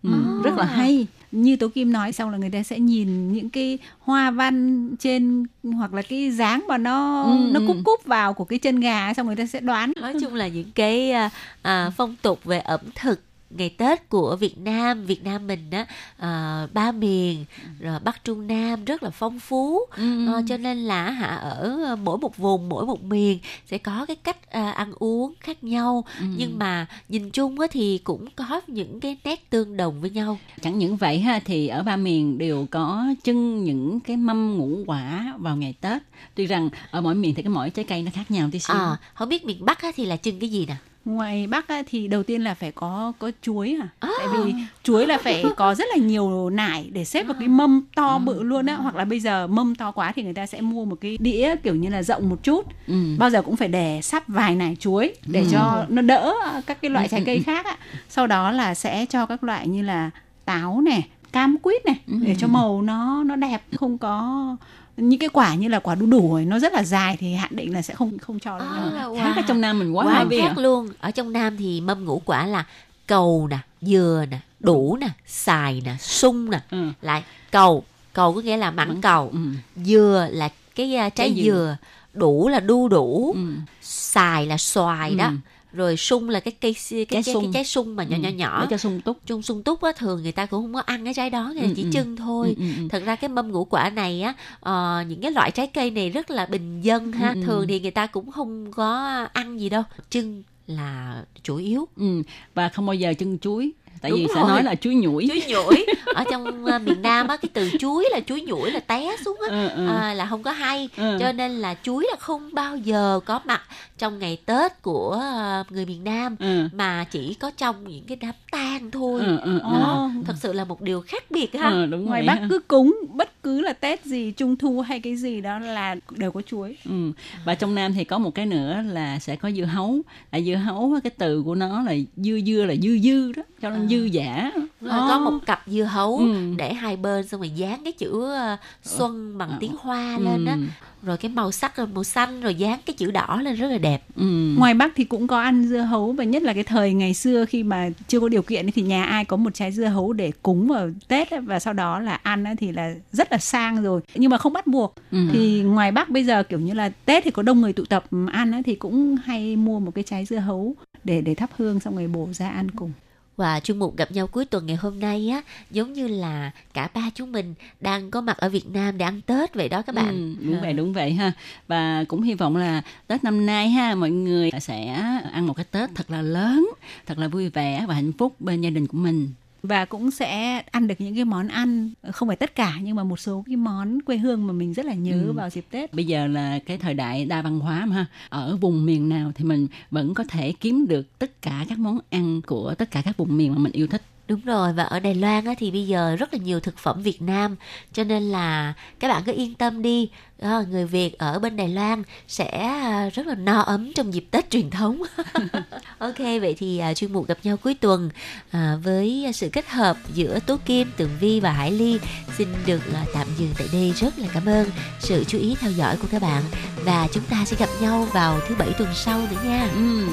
Ừ, rất là hay. Như Tố Kim nói xong là người ta sẽ nhìn những cái hoa văn trên hoặc là cái dáng mà nó Ừ, nó ừ. cúp cúp vào của cái chân gà xong người ta sẽ đoán. Nói chung là những cái à, à, phong tục về ẩm thực ngày Tết của Việt Nam Việt Nam mình á à, ba miền rồi Bắc Trung Nam rất là phong phú. Ừ. Ờ, cho nên là hả ở mỗi một vùng mỗi một miền sẽ có cái cách à, ăn uống khác nhau. Ừ. nhưng mà nhìn chung á thì cũng có những cái nét tương đồng với nhau. Chẳng những vậy ha thì ở ba miền đều có trưng những cái mâm ngũ quả vào ngày Tết. Tuy rằng ở mỗi miền thì cái mỗi trái cây nó khác nhau tí xíu. À, không biết miền Bắc á thì là trưng cái gì nè ngoài Bắc á, thì đầu tiên là phải có có chuối à. À. tại vì chuối là phải có rất là nhiều nải để xếp vào cái mâm to bự luôn á hoặc là bây giờ mâm to quá thì người ta sẽ mua một cái đĩa kiểu như là rộng một chút ừ. bao giờ cũng phải để sắp vài nải chuối để Ừ. cho nó đỡ các cái loại Ừ, trái ừ, cây ừ. (laughs) khác ạ. Sau đó là sẽ cho các loại như là táo này, cam quýt này để cho màu nó nó đẹp, không có những cái quả như là quả đu đủ ấy, nó rất là dài thì hạn định là sẽ không không cho đâu. À, khác ở wow. trong Nam mình quá quá hay biết khác à. luôn ở trong Nam thì mâm ngũ quả là cầu nè dừa nè đủ nè xài nè sung nè Ừ. lại cầu cầu có nghĩa là mãng cầu Ừ. dừa là cái à, trái Trái dừa. dừa đủ là đu đủ Ừ. xài là xoài đó Ừ. rồi sung là cái cây cái, cái, Trái cái, sung. trái sung mà nhỏ Ừ. nhỏ nhỏ cho sung túc chung sung túc á thường người ta cũng không có ăn cái trái đó người Ừ, chỉ ừ. trưng thôi Ừ, ừ, ừ. thật ra cái mâm ngũ quả này á ờ, những cái loại trái cây này rất là bình dân ha Ừ, ừ. thường thì người ta cũng không có ăn gì đâu trưng là chủ yếu Ừ. và không bao giờ chân chuối tại Đúng vì sẽ rồi. nói là chuối nhủi chuối nhủi ở trong uh, miền Nam á cái từ chuối là chuối nhủi là té xuống á Ừ, ừ. à, là không có hay Ừ. cho nên là chuối là không bao giờ có mặt trong ngày Tết của uh, người miền Nam Ừ. mà chỉ có trong những cái đám tang thôi Ừ, ừ, ừ. đó thật sự là một điều khác biệt ha Ừ, đúng Ngoài Bắc ha. cứ cúng bất cứ là Tết gì, Trung thu hay cái gì đó là đều có chuối. Ừ. Và trong Nam thì có một cái nữa là sẽ có dưa hấu. Tại dưa hấu á, cái từ của nó là dưa dưa là dư dư đó, cho nên dư giả. Rồi có một cặp dưa hấu Ừ. để hai bên xong rồi dán cái chữ uh, xuân bằng tiếng hoa lên đó Ừ. rồi cái màu sắc rồi màu xanh rồi dán cái chữ đỏ lên rất là đẹp Ừ. Ngoài Bắc thì cũng có ăn dưa hấu và nhất là cái thời ngày xưa khi mà chưa có điều kiện ấy thì nhà ai có một trái dưa hấu để cúng vào Tết ấy, và sau đó là ăn ấy thì là rất là sang rồi nhưng mà không bắt buộc Ừ. thì ngoài Bắc bây giờ kiểu như là Tết thì có đông người tụ tập ăn ấy, thì cũng hay mua một cái trái dưa hấu để để thắp hương xong rồi bổ ra ăn cùng Và chuyên mục gặp nhau cuối tuần ngày hôm nay á giống như là cả ba chúng mình đang có mặt ở Việt Nam để ăn Tết vậy đó các bạn. Ừ, đúng vậy đúng vậy ha. Và cũng hy vọng là Tết năm nay ha mọi người sẽ ăn một cái Tết thật là lớn thật là vui vẻ và hạnh phúc bên gia đình của mình và cũng sẽ ăn được những cái món ăn không phải tất cả nhưng mà một số cái món quê hương mà mình rất là nhớ Ừ. vào dịp Tết. Bây giờ là cái thời đại đa văn hóa mà ha. Ở vùng miền nào thì mình vẫn có thể kiếm được tất cả các món ăn của tất cả các vùng miền mà mình yêu thích? Đúng rồi và ở Đài Loan á, thì bây giờ rất là nhiều thực phẩm Việt Nam. Cho nên là các bạn cứ yên tâm đi Đó, người Việt ở bên Đài Loan sẽ à, rất là no ấm trong dịp Tết truyền thống. (laughs) ok vậy thì à, chuyên mục gặp nhau cuối tuần à, với sự kết hợp giữa Tố Kim, Tường Vi và Hải Ly xin được à, tạm dừng tại đây rất là cảm ơn sự chú ý theo dõi của các bạn và chúng ta sẽ gặp nhau vào thứ bảy tuần sau nữa nha. ừ.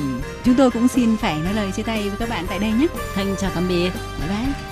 chúng tôi cũng xin phải nói lời chia tay với các bạn tại đây nhé thân chào tạm biệt bye bye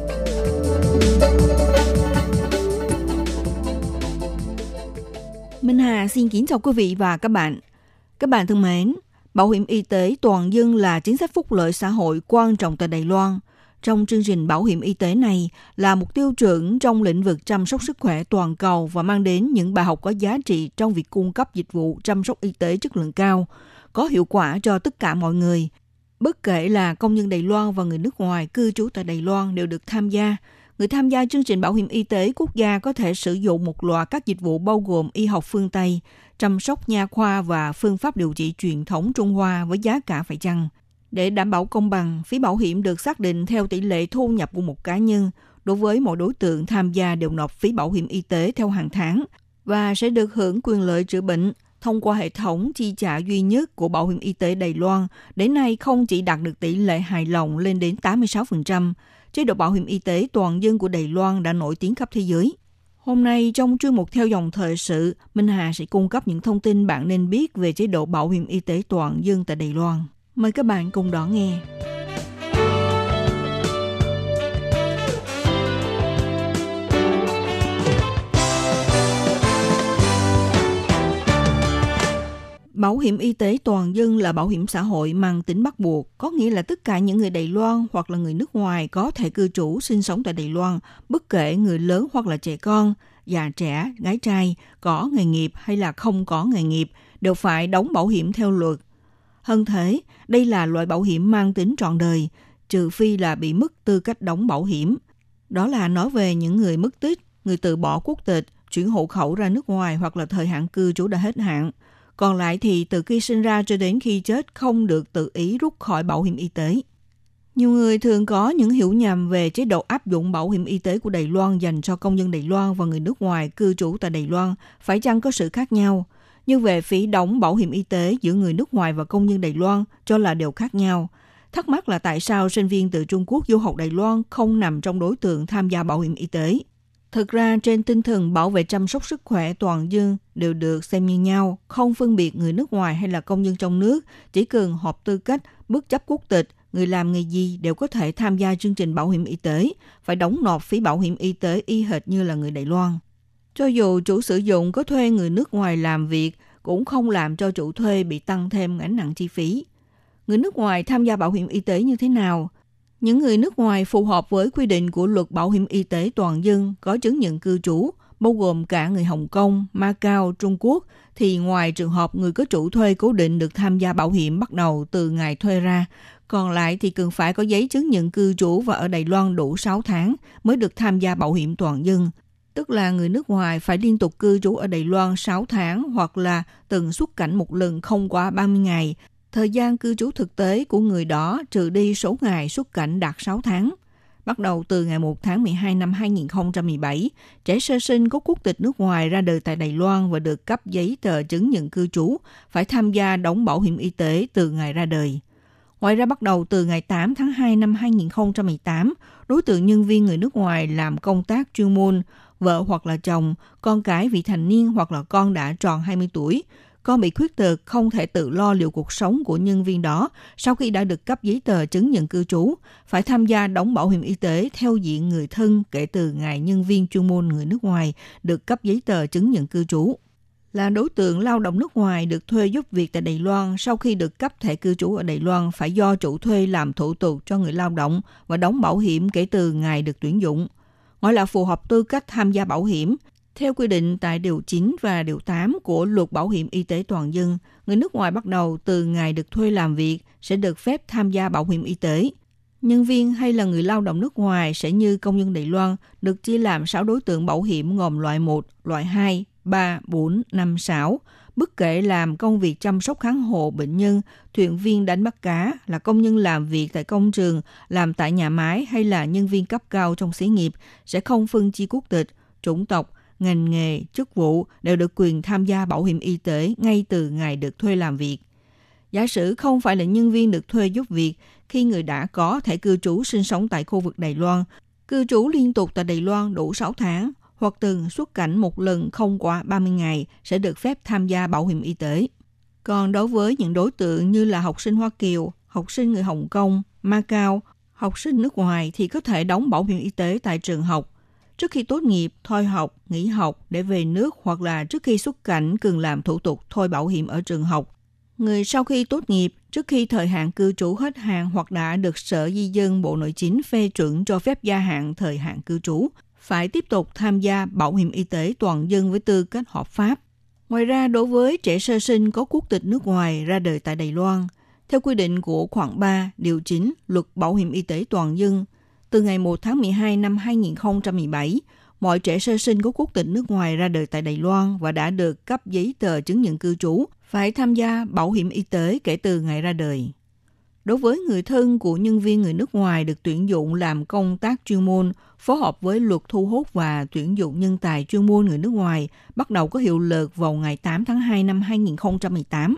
Xin kính chào quý vị và các bạn. Các bạn thân mến, bảo hiểm y tế toàn dân là chính sách phúc lợi xã hội quan trọng tại Đài Loan. Trong chương trình bảo hiểm y tế này là một tiêu chuẩn trong lĩnh vực chăm sóc sức khỏe toàn cầu và mang đến những bài học có giá trị trong việc cung cấp dịch vụ chăm sóc y tế chất lượng cao, có hiệu quả cho tất cả mọi người. Bất kể là công nhân Đài Loan và người nước ngoài cư trú tại Đài Loan đều được tham gia. Người tham gia chương trình bảo hiểm y tế quốc gia có thể sử dụng một loạt các dịch vụ bao gồm y học phương Tây, chăm sóc nha khoa và phương pháp điều trị truyền thống Trung Hoa với giá cả phải chăng. Để đảm bảo công bằng, phí bảo hiểm được xác định theo tỷ lệ thu nhập của một cá nhân. Đối với mọi đối tượng tham gia đều nộp phí bảo hiểm y tế theo hàng tháng và sẽ được hưởng quyền lợi chữa bệnh thông qua hệ thống chi trả duy nhất của Bảo hiểm y tế Đài Loan, đến nay không chỉ đạt được tỷ lệ hài lòng lên đến 86%, chế độ bảo hiểm y tế toàn dân của Đài Loan đã nổi tiếng khắp thế giới. Hôm nay trong chuyên mục theo dòng thời sự, Minh Hà sẽ cung cấp những thông tin bạn nên biết về chế độ bảo hiểm y tế toàn dân tại Đài Loan. Mời các bạn cùng đón nghe. Bảo hiểm y tế toàn dân là bảo hiểm xã hội mang tính bắt buộc, có nghĩa là tất cả những người Đài Loan hoặc là người nước ngoài có thể cư trú sinh sống tại Đài Loan, bất kể người lớn hoặc là trẻ con, già trẻ, gái trai, có nghề nghiệp hay là không có nghề nghiệp, đều phải đóng bảo hiểm theo luật. Hơn thế, đây là loại bảo hiểm mang tính trọn đời, trừ phi là bị mất tư cách đóng bảo hiểm. Đó là nói về những người mất tích, người từ bỏ quốc tịch, chuyển hộ khẩu ra nước ngoài hoặc là thời hạn cư trú đã hết hạn. Còn lại thì từ khi sinh ra cho đến khi chết không được tự ý rút khỏi bảo hiểm y tế. Nhiều người thường có những hiểu nhầm về chế độ áp dụng bảo hiểm y tế của Đài Loan dành cho công dân Đài Loan và người nước ngoài cư trú tại Đài Loan, phải chăng có sự khác nhau? Như về phí đóng bảo hiểm y tế giữa người nước ngoài và công dân Đài Loan cho là đều khác nhau. Thắc mắc là tại sao sinh viên từ Trung Quốc du học Đài Loan không nằm trong đối tượng tham gia bảo hiểm y tế? Thực ra trên tinh thần bảo vệ chăm sóc sức khỏe toàn dân đều được xem như nhau, không phân biệt người nước ngoài hay là công dân trong nước, chỉ cần hợp tư cách, bất chấp quốc tịch, người làm nghề gì đều có thể tham gia chương trình bảo hiểm y tế, phải đóng nộp phí bảo hiểm y tế y hệt như là người Đài Loan. Cho dù chủ sử dụng có thuê người nước ngoài làm việc, cũng không làm cho chủ thuê bị tăng thêm gánh nặng chi phí. Người nước ngoài tham gia bảo hiểm y tế như thế nào? Những người nước ngoài phù hợp với quy định của luật bảo hiểm y tế toàn dân có chứng nhận cư trú, bao gồm cả người Hồng Kông, Macau, Trung Quốc, thì ngoài trường hợp người có chủ thuê cố định được tham gia bảo hiểm bắt đầu từ ngày thuê ra, còn lại thì cần phải có giấy chứng nhận cư trú và ở Đài Loan đủ 6 tháng mới được tham gia bảo hiểm toàn dân. Tức là người nước ngoài phải liên tục cư trú ở Đài Loan 6 tháng hoặc là từng xuất cảnh một lần không quá 30 ngày. Thời gian cư trú thực tế của người đó trừ đi số ngày xuất cảnh đạt 6 tháng. Bắt đầu từ ngày 1 tháng 12 năm 2017, trẻ sơ sinh có quốc tịch nước ngoài ra đời tại Đài Loan và được cấp giấy tờ chứng nhận cư trú, phải tham gia đóng bảo hiểm y tế từ ngày ra đời. Ngoài ra bắt đầu từ ngày 8 tháng 2 năm 2018, đối tượng nhân viên người nước ngoài làm công tác chuyên môn, vợ hoặc là chồng, con cái vị thành niên hoặc là con đã tròn 20 tuổi, con bị khuyết tật không thể tự lo liệu cuộc sống của nhân viên đó sau khi đã được cấp giấy tờ chứng nhận cư trú, phải tham gia đóng bảo hiểm y tế theo diện người thân kể từ ngày nhân viên chuyên môn người nước ngoài được cấp giấy tờ chứng nhận cư trú. Là đối tượng lao động nước ngoài được thuê giúp việc tại Đài Loan sau khi được cấp thẻ cư trú ở Đài Loan phải do chủ thuê làm thủ tục cho người lao động và đóng bảo hiểm kể từ ngày được tuyển dụng. ngoài là phù hợp tư cách tham gia bảo hiểm, theo quy định tại Điều 9 và Điều 8 của Luật Bảo hiểm Y tế Toàn dân, người nước ngoài bắt đầu từ ngày được thuê làm việc sẽ được phép tham gia bảo hiểm y tế. Nhân viên hay là người lao động nước ngoài sẽ như công dân Đài Loan được chia làm 6 đối tượng bảo hiểm gồm loại 1, loại 2, 3, 4, 5, 6. Bất kể làm công việc chăm sóc kháng hộ bệnh nhân, thuyền viên đánh bắt cá, là công nhân làm việc tại công trường, làm tại nhà máy hay là nhân viên cấp cao trong xí nghiệp sẽ không phân chia quốc tịch, chủng tộc, ngành nghề, chức vụ đều được quyền tham gia bảo hiểm y tế ngay từ ngày được thuê làm việc. Giả sử không phải là nhân viên được thuê giúp việc, khi người đã có thể cư trú sinh sống tại khu vực Đài Loan, cư trú liên tục tại Đài Loan đủ 6 tháng hoặc từng xuất cảnh một lần không quá 30 ngày sẽ được phép tham gia bảo hiểm y tế. Còn đối với những đối tượng như là học sinh Hoa Kiều, học sinh người Hồng Kông, Macau, học sinh nước ngoài thì có thể đóng bảo hiểm y tế tại trường học. Trước khi tốt nghiệp, thôi học, nghỉ học để về nước hoặc là trước khi xuất cảnh cần làm thủ tục thôi bảo hiểm ở trường học. Người sau khi tốt nghiệp, trước khi thời hạn cư trú hết hạn hoặc đã được Sở Di dân Bộ Nội chính phê chuẩn cho phép gia hạn thời hạn cư trú, phải tiếp tục tham gia bảo hiểm y tế toàn dân với tư cách hợp pháp. Ngoài ra, đối với trẻ sơ sinh có quốc tịch nước ngoài ra đời tại Đài Loan, theo quy định của khoản 3, điều 9 Luật Bảo hiểm y tế toàn dân, từ ngày 1 tháng 12 năm 2017, mọi trẻ sơ sinh có quốc tịch nước ngoài ra đời tại Đài Loan và đã được cấp giấy tờ chứng nhận cư trú phải tham gia bảo hiểm y tế kể từ ngày ra đời. Đối với người thân của nhân viên người nước ngoài được tuyển dụng làm công tác chuyên môn, phối hợp với luật thu hút và tuyển dụng nhân tài chuyên môn người nước ngoài bắt đầu có hiệu lực vào ngày 8 tháng 2 năm 2018.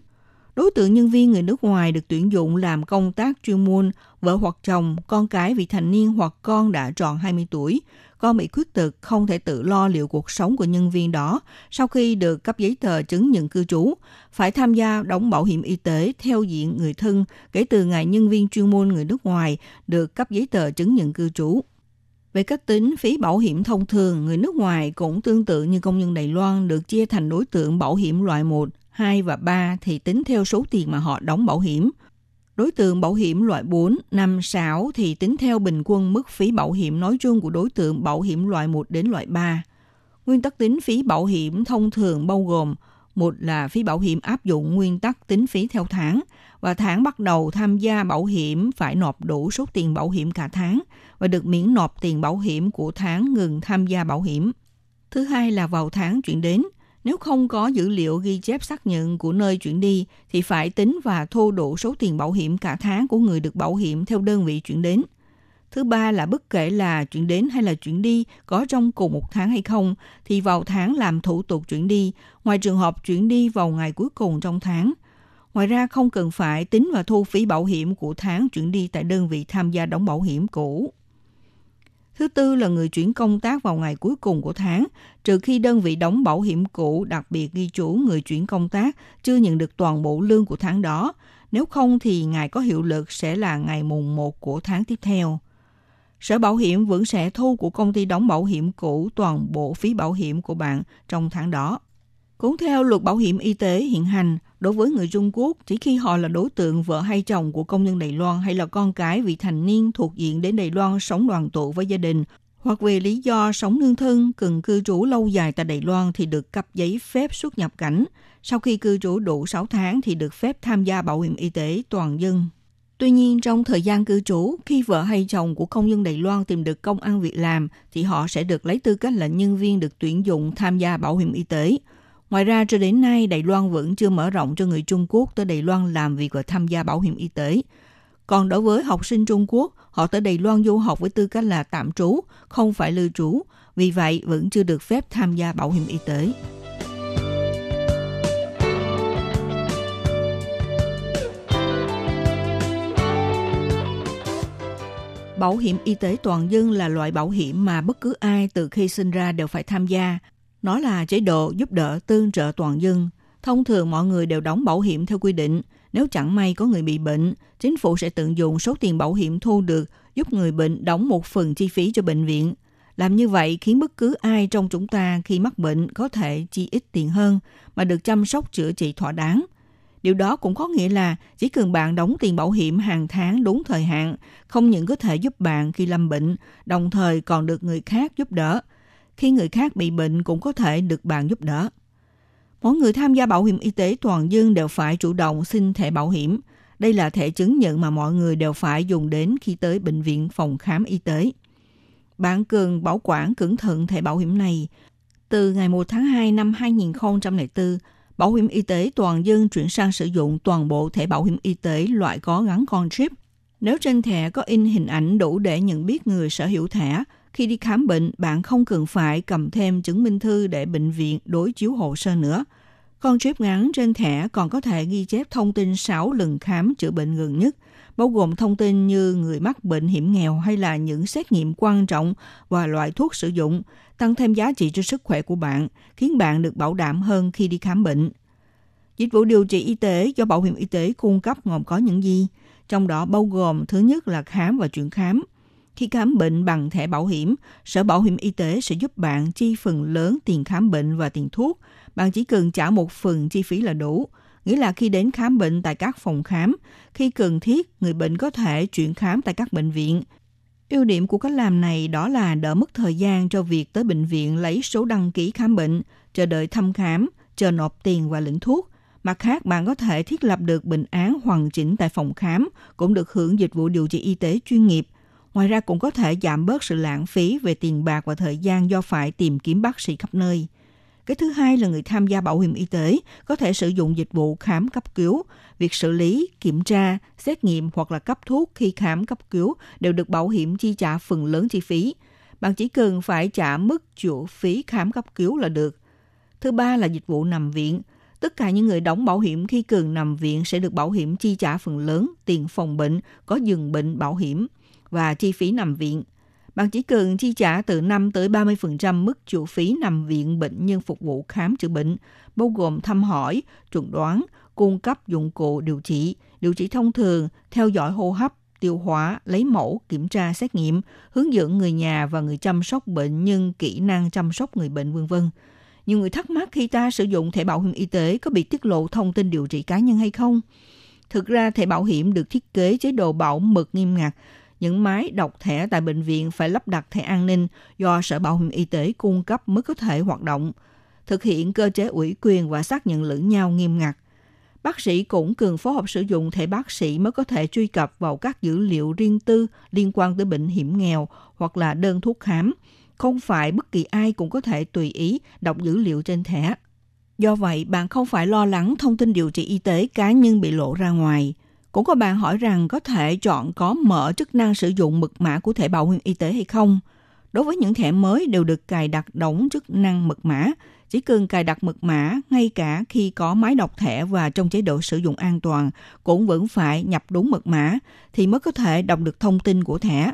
Đối tượng nhân viên người nước ngoài được tuyển dụng làm công tác chuyên môn, vợ hoặc chồng, con cái vị thành niên hoặc con đã tròn 20 tuổi, con bị khuyết tật không thể tự lo liệu cuộc sống của nhân viên đó sau khi được cấp giấy tờ chứng nhận cư trú, phải tham gia đóng bảo hiểm y tế theo diện người thân kể từ ngày nhân viên chuyên môn người nước ngoài được cấp giấy tờ chứng nhận cư trú. Về cách tính phí bảo hiểm thông thường, người nước ngoài cũng tương tự như công nhân Đài Loan được chia thành đối tượng bảo hiểm loại 1, 2 và 3 thì tính theo số tiền mà họ đóng bảo hiểm. Đối tượng bảo hiểm loại 4, 5, 6 thì tính theo bình quân mức phí bảo hiểm nói chung của đối tượng bảo hiểm loại 1 đến loại 3. Nguyên tắc tính phí bảo hiểm thông thường bao gồm một là phí bảo hiểm áp dụng nguyên tắc tính phí theo tháng và tháng bắt đầu tham gia bảo hiểm phải nộp đủ số tiền bảo hiểm cả tháng và được miễn nộp tiền bảo hiểm của tháng ngừng tham gia bảo hiểm. Thứ hai là vào tháng chuyển đến, nếu không có dữ liệu ghi chép xác nhận của nơi chuyển đi thì phải tính và thu đủ số tiền bảo hiểm cả tháng của người được bảo hiểm theo đơn vị chuyển đến. Thứ ba là bất kể là chuyển đến hay là chuyển đi có trong cùng một tháng hay không thì vào tháng làm thủ tục chuyển đi, ngoài trường hợp chuyển đi vào ngày cuối cùng trong tháng. Ngoài ra không cần phải tính và thu phí bảo hiểm của tháng chuyển đi tại đơn vị tham gia đóng bảo hiểm cũ. Thứ tư là người chuyển công tác vào ngày cuối cùng của tháng, trừ khi đơn vị đóng bảo hiểm cũ đặc biệt ghi chủ người chuyển công tác chưa nhận được toàn bộ lương của tháng đó. Nếu không thì ngày có hiệu lực sẽ là ngày mùng 1 của tháng tiếp theo. Sở Bảo hiểm vẫn sẽ thu của công ty đóng bảo hiểm cũ toàn bộ phí bảo hiểm của bạn trong tháng đó. Cũng theo luật bảo hiểm y tế hiện hành, đối với người Trung Quốc, chỉ khi họ là đối tượng vợ hay chồng của công nhân Đài Loan hay là con cái vị thành niên thuộc diện đến Đài Loan sống đoàn tụ với gia đình, hoặc vì lý do sống nương thân cần cư trú lâu dài tại Đài Loan thì được cấp giấy phép xuất nhập cảnh. Sau khi cư trú đủ 6 tháng thì được phép tham gia bảo hiểm y tế toàn dân. Tuy nhiên, trong thời gian cư trú, khi vợ hay chồng của công dân Đài Loan tìm được công ăn việc làm, thì họ sẽ được lấy tư cách là nhân viên được tuyển dụng tham gia bảo hiểm y tế. Ngoài ra, cho đến nay, Đài Loan vẫn chưa mở rộng cho người Trung Quốc tới Đài Loan làm việc và tham gia bảo hiểm y tế. Còn đối với học sinh Trung Quốc, họ tới Đài Loan du học với tư cách là tạm trú, không phải lưu trú. Vì vậy, vẫn chưa được phép tham gia bảo hiểm y tế. Bảo hiểm y tế toàn dân là loại bảo hiểm mà bất cứ ai từ khi sinh ra đều phải tham gia. Nó là chế độ giúp đỡ tương trợ toàn dân. Thông thường mọi người đều đóng bảo hiểm theo quy định. Nếu chẳng may có người bị bệnh, chính phủ sẽ tận dụng số tiền bảo hiểm thu được giúp người bệnh đóng một phần chi phí cho bệnh viện. Làm như vậy khiến bất cứ ai trong chúng ta khi mắc bệnh có thể chi ít tiền hơn mà được chăm sóc chữa trị thỏa đáng. Điều đó cũng có nghĩa là chỉ cần bạn đóng tiền bảo hiểm hàng tháng đúng thời hạn, không những có thể giúp bạn khi lâm bệnh, đồng thời còn được người khác giúp đỡ – khi người khác bị bệnh cũng có thể được bạn giúp đỡ. Mỗi người tham gia bảo hiểm y tế toàn dân đều phải chủ động xin thẻ bảo hiểm. Đây là thẻ chứng nhận mà mọi người đều phải dùng đến khi tới bệnh viện phòng khám y tế. Bạn cần bảo quản cẩn thận thẻ bảo hiểm này. Từ ngày 1 tháng 2 năm 2004, Bảo hiểm y tế toàn dân chuyển sang sử dụng toàn bộ thẻ bảo hiểm y tế loại có gắn con chip. Nếu trên thẻ có in hình ảnh đủ để nhận biết người sở hữu thẻ, khi đi khám bệnh, bạn không cần phải cầm thêm chứng minh thư để bệnh viện đối chiếu hồ sơ nữa. Con chip ngắn trên thẻ còn có thể ghi chép thông tin 6 lần khám chữa bệnh gần nhất, bao gồm thông tin như người mắc bệnh hiểm nghèo hay là những xét nghiệm quan trọng và loại thuốc sử dụng, tăng thêm giá trị cho sức khỏe của bạn, khiến bạn được bảo đảm hơn khi đi khám bệnh. Dịch vụ điều trị y tế do bảo hiểm y tế cung cấp gồm có những gì? Trong đó bao gồm thứ nhất là khám và chuyển khám. Khi khám bệnh bằng thẻ bảo hiểm, Sở Bảo hiểm Y tế sẽ giúp bạn chi phần lớn tiền khám bệnh và tiền thuốc. Bạn chỉ cần trả một phần chi phí là đủ. Nghĩa là khi đến khám bệnh tại các phòng khám, khi cần thiết, người bệnh có thể chuyển khám tại các bệnh viện. Ưu điểm của cách làm này đó là đỡ mất thời gian cho việc tới bệnh viện lấy số đăng ký khám bệnh, chờ đợi thăm khám, chờ nộp tiền và lĩnh thuốc. Mặt khác, bạn có thể thiết lập được bệnh án hoàn chỉnh tại phòng khám, cũng được hưởng dịch vụ điều trị y tế chuyên nghiệp. Ngoài ra cũng có thể giảm bớt sự lãng phí về tiền bạc và thời gian do phải tìm kiếm bác sĩ khắp nơi. Cái thứ hai là người tham gia bảo hiểm y tế có thể sử dụng dịch vụ khám cấp cứu. Việc xử lý, kiểm tra, xét nghiệm hoặc là cấp thuốc khi khám cấp cứu đều được bảo hiểm chi trả phần lớn chi phí. Bạn chỉ cần phải trả mức chủ phí khám cấp cứu là được. Thứ ba là dịch vụ nằm viện. Tất cả những người đóng bảo hiểm khi cần nằm viện sẽ được bảo hiểm chi trả phần lớn tiền phòng bệnh, có giường bệnh bảo hiểm và chi phí nằm viện. Bạn chỉ cần chi trả từ 5 tới 30% mức chủ phí nằm viện bệnh nhân phục vụ khám chữa bệnh, bao gồm thăm hỏi, chuẩn đoán, cung cấp dụng cụ điều trị, điều trị thông thường, theo dõi hô hấp, tiêu hóa, lấy mẫu, kiểm tra, xét nghiệm, hướng dẫn người nhà và người chăm sóc bệnh nhân kỹ năng chăm sóc người bệnh vân vân. Nhiều người thắc mắc khi ta sử dụng thẻ bảo hiểm y tế có bị tiết lộ thông tin điều trị cá nhân hay không? Thực ra thẻ bảo hiểm được thiết kế chế độ bảo mật nghiêm ngặt. Những máy đọc thẻ tại bệnh viện phải lắp đặt thẻ an ninh do Sở Bảo hiểm Y tế cung cấp mới có thể hoạt động. Thực hiện cơ chế ủy quyền và xác nhận lẫn nhau nghiêm ngặt. Bác sĩ cũng cần phối hợp sử dụng thẻ bác sĩ mới có thể truy cập vào các dữ liệu riêng tư liên quan tới bệnh hiểm nghèo hoặc là đơn thuốc khám. Không phải bất kỳ ai cũng có thể tùy ý đọc dữ liệu trên thẻ. Do vậy, bạn không phải lo lắng thông tin điều trị y tế cá nhân bị lộ ra ngoài. Cũng có bạn hỏi rằng có thể chọn có mở chức năng sử dụng mật mã của thẻ bảo hiểm y tế hay không. Đối với những thẻ mới đều được cài đặt đóng chức năng mật mã, chỉ cần cài đặt mật mã ngay cả khi có máy đọc thẻ và trong chế độ sử dụng an toàn cũng vẫn phải nhập đúng mật mã thì mới có thể đọc được thông tin của thẻ.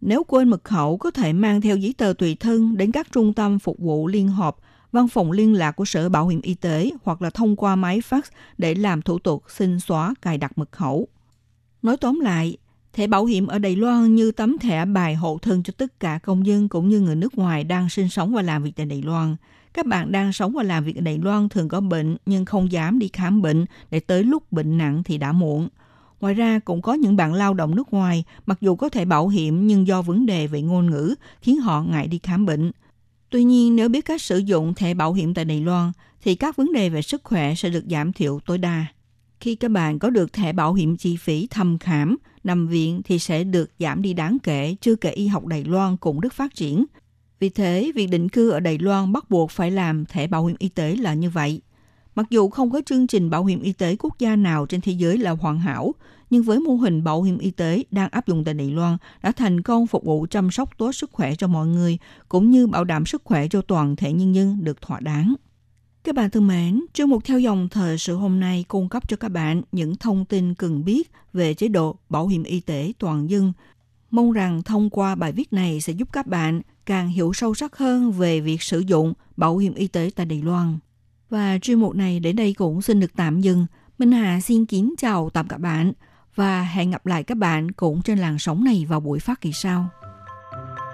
Nếu quên mật khẩu có thể mang theo giấy tờ tùy thân đến các trung tâm phục vụ liên hợp, văn phòng liên lạc của Sở Bảo hiểm Y tế hoặc là thông qua máy fax để làm thủ tục xin xóa cài đặt mật khẩu. Nói tóm lại, thẻ bảo hiểm ở Đài Loan như tấm thẻ bài hộ thân cho tất cả công dân cũng như người nước ngoài đang sinh sống và làm việc tại Đài Loan. Các bạn đang sống và làm việc ở Đài Loan thường có bệnh nhưng không dám đi khám bệnh để tới lúc bệnh nặng thì đã muộn. Ngoài ra cũng có những bạn lao động nước ngoài mặc dù có thể bảo hiểm nhưng do vấn đề về ngôn ngữ khiến họ ngại đi khám bệnh. Tuy nhiên nếu biết cách sử dụng thẻ bảo hiểm tại Đài Loan thì các vấn đề về sức khỏe sẽ được giảm thiểu tối đa. Khi các bạn có được thẻ bảo hiểm chi phí thăm khám, nằm viện thì sẽ được giảm đi đáng kể, chưa kể y học Đài Loan cũng rất phát triển. Vì thế, việc định cư ở Đài Loan bắt buộc phải làm thẻ bảo hiểm y tế là như vậy. Mặc dù không có chương trình bảo hiểm y tế quốc gia nào trên thế giới là hoàn hảo, nhưng với mô hình bảo hiểm y tế đang áp dụng tại Đài Loan đã thành công phục vụ chăm sóc tốt sức khỏe cho mọi người, cũng như bảo đảm sức khỏe cho toàn thể nhân dân được thỏa đáng. Các bạn thân mến, chương mục theo dòng thời sự hôm nay cung cấp cho các bạn những thông tin cần biết về chế độ bảo hiểm y tế toàn dân. Mong rằng thông qua bài viết này sẽ giúp các bạn càng hiểu sâu sắc hơn về việc sử dụng bảo hiểm y tế tại Đài Loan. Và chuyên mục này đến đây cũng xin được tạm dừng. Minh Hà xin kính chào tạm các bạn và hẹn gặp lại các bạn cũng trên làn sóng này vào buổi phát kỳ sau.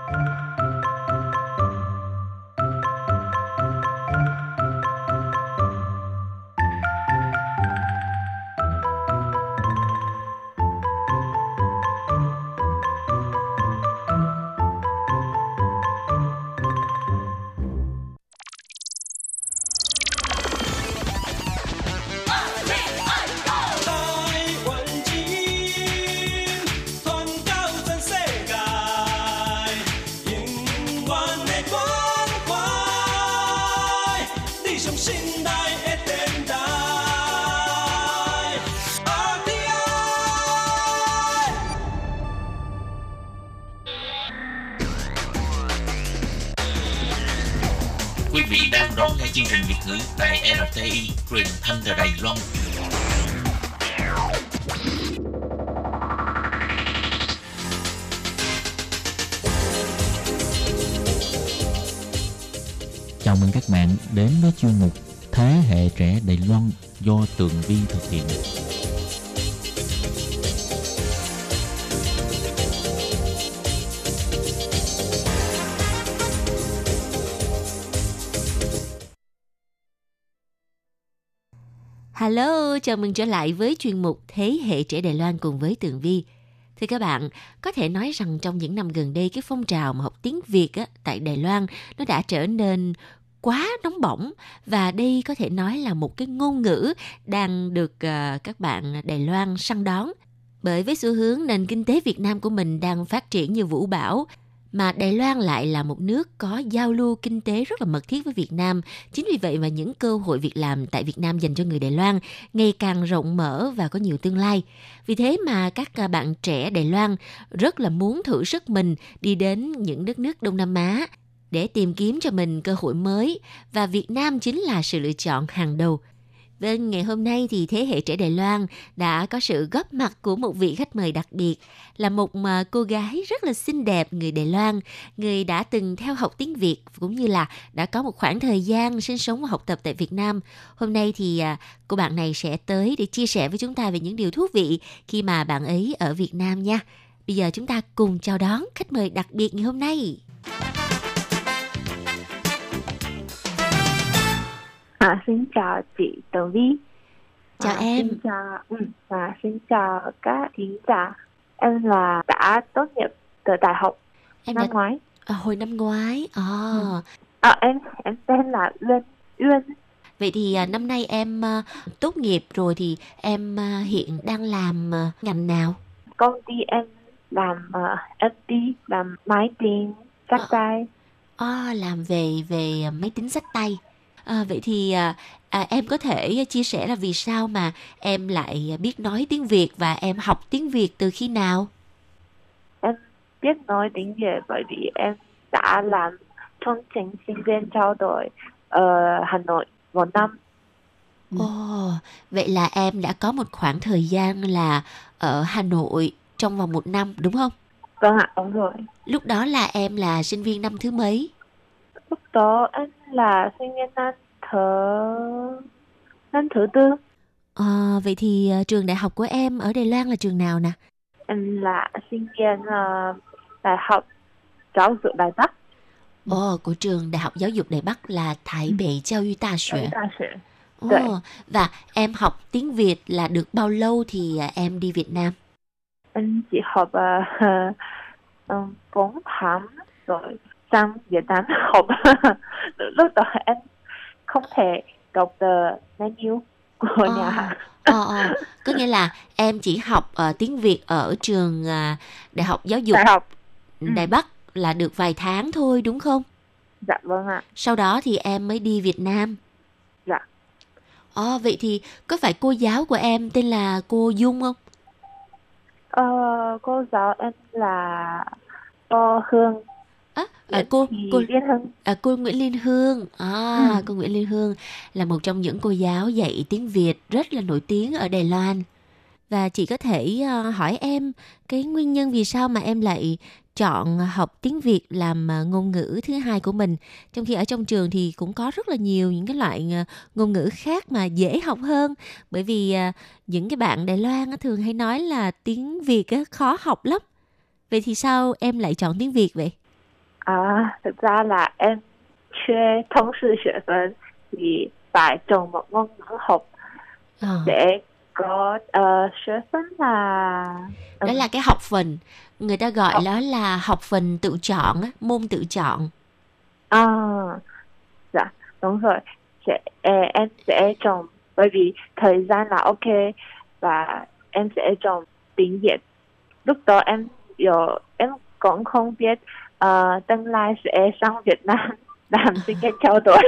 thank you trình Việt ngữ tại RTI truyền thanh từ Đài Loan. Chào mừng các bạn đến với chuyên mục Thế hệ trẻ Đài Loan do Tường Vi thực hiện. Chào mừng trở lại với chuyên mục Thế hệ trẻ Đài Loan cùng với Tường Vi. Thưa các bạn, có thể nói rằng trong những năm gần đây cái phong trào mà học tiếng Việt á, tại Đài Loan nó đã trở nên quá nóng bỏng và đây có thể nói là một cái ngôn ngữ đang được uh, các bạn Đài Loan săn đón. Bởi với xu hướng nền kinh tế Việt Nam của mình đang phát triển như vũ bão, mà Đài Loan lại là một nước có giao lưu kinh tế rất là mật thiết với Việt Nam. Chính vì vậy mà những cơ hội việc làm tại Việt Nam dành cho người Đài Loan ngày càng rộng mở và có nhiều tương lai. Vì thế mà các à, bạn trẻ Đài Loan rất là muốn thử sức mình đi đến những đất nước Đông Nam Á để tìm kiếm cho mình cơ hội mới và Việt Nam chính là sự lựa chọn hàng đầu. Vâng, ngày hôm nay thì thế hệ trẻ Đài Loan đã có sự góp mặt của một vị khách mời đặc biệt là một à, cô gái rất là xinh đẹp người Đài Loan, người đã từng theo học tiếng Việt cũng như là đã có một khoảng thời gian sinh sống và học tập tại Việt Nam. Hôm nay thì à, cô bạn này sẽ tới để chia sẻ với chúng ta về những điều thú vị khi mà bạn ấy ở Việt Nam nha. Bây giờ chúng ta cùng chào đón khách mời đặc biệt ngày hôm nay. À, xin chào chị Tường Vi. Chào à, em. Xin chào, ừ, và xin chào các thính giả. Em là đã tốt nghiệp từ đại học Em năm đã ngoái. à, hồi năm ngoái. À, À, em em tên là Uyên. Uyên. Vậy thì à, năm nay em à, tốt nghiệp rồi thì em à, hiện đang làm à, ngành nào? Công ty em làm uh, FT, làm máy tính, sách Ờ. tay. À, làm về về máy tính sách tay. À, vậy thì à, à, em có thể chia sẻ là vì sao mà em lại biết nói tiếng Việt và em học tiếng Việt từ khi nào? biết nói tiếng Việt bởi vì em đã làm chương trình sinh viên trao đổi ở Hà Nội một năm. Ồ, vậy là em đã có một khoảng thời gian là ở Hà Nội trong vòng một năm đúng không? Vâng ạ, đúng rồi. Lúc đó là em là sinh viên năm thứ mấy? Lúc đó em là sinh viên năm thứ năm thứ tư. Ờ, vậy thì à, trường đại học của em ở Đài Loan là trường nào nè? Em là sinh viên ờ, đại học giáo dục Đài Bắc. Ồ, của trường Đại học Giáo dục Đài Bắc là Thái Bệ Giáo dục Đại Đại Xuế. Ồ, Dạ. và em học tiếng Việt là được bao lâu thì à, em đi Việt Nam? Em chỉ học uh, um, 4 tháng rồi sang Việt Nam học. (laughs) Lúc đó (laughs) em không thể đọc the menu của Ờ, nhà hàng. Ờ, ờ, có nghĩa là em chỉ học ờ, tiếng Việt ở trường à, Đại học Giáo dục Đại học. ừ. Đài Bắc là được vài tháng thôi đúng không? Dạ vâng ạ. Sau đó thì em mới đi Việt Nam. Dạ. Ờ, vậy thì có phải cô giáo của em tên là cô Dung không? Ờ, cô giáo em là cô Hương. À, à, cô cô à, cô Nguyễn Liên Hương. À, Ừ. cô Nguyễn Liên Hương là một trong những cô giáo dạy tiếng Việt rất là nổi tiếng ở Đài Loan. Và chị có thể ờ, hỏi em cái nguyên nhân vì sao mà em lại chọn học tiếng Việt làm ờ, ngôn ngữ thứ hai của mình trong khi ở trong trường thì cũng có rất là nhiều những cái loại ờ, ngôn ngữ khác mà dễ học hơn bởi vì những cái bạn Đài Loan thường hay nói là tiếng Việt khó học lắm vậy thì sao em lại chọn tiếng Việt vậy À, thực ra là em chưa thông sư 学分 thì phải chọn một ngôn ngữ học Ờ. để có uh, 学分 là đó là cái học phần người ta gọi Học. đó là học phần tự chọn á, môn tự chọn à, dạ đúng rồi sẽ, ờ, em sẽ chọn bởi vì thời gian là ok và em sẽ chọn tiếng Việt lúc đó em 有 em cũng không biết uh, tương lai sẽ sang Việt Nam (laughs) làm sinh viên trao đổi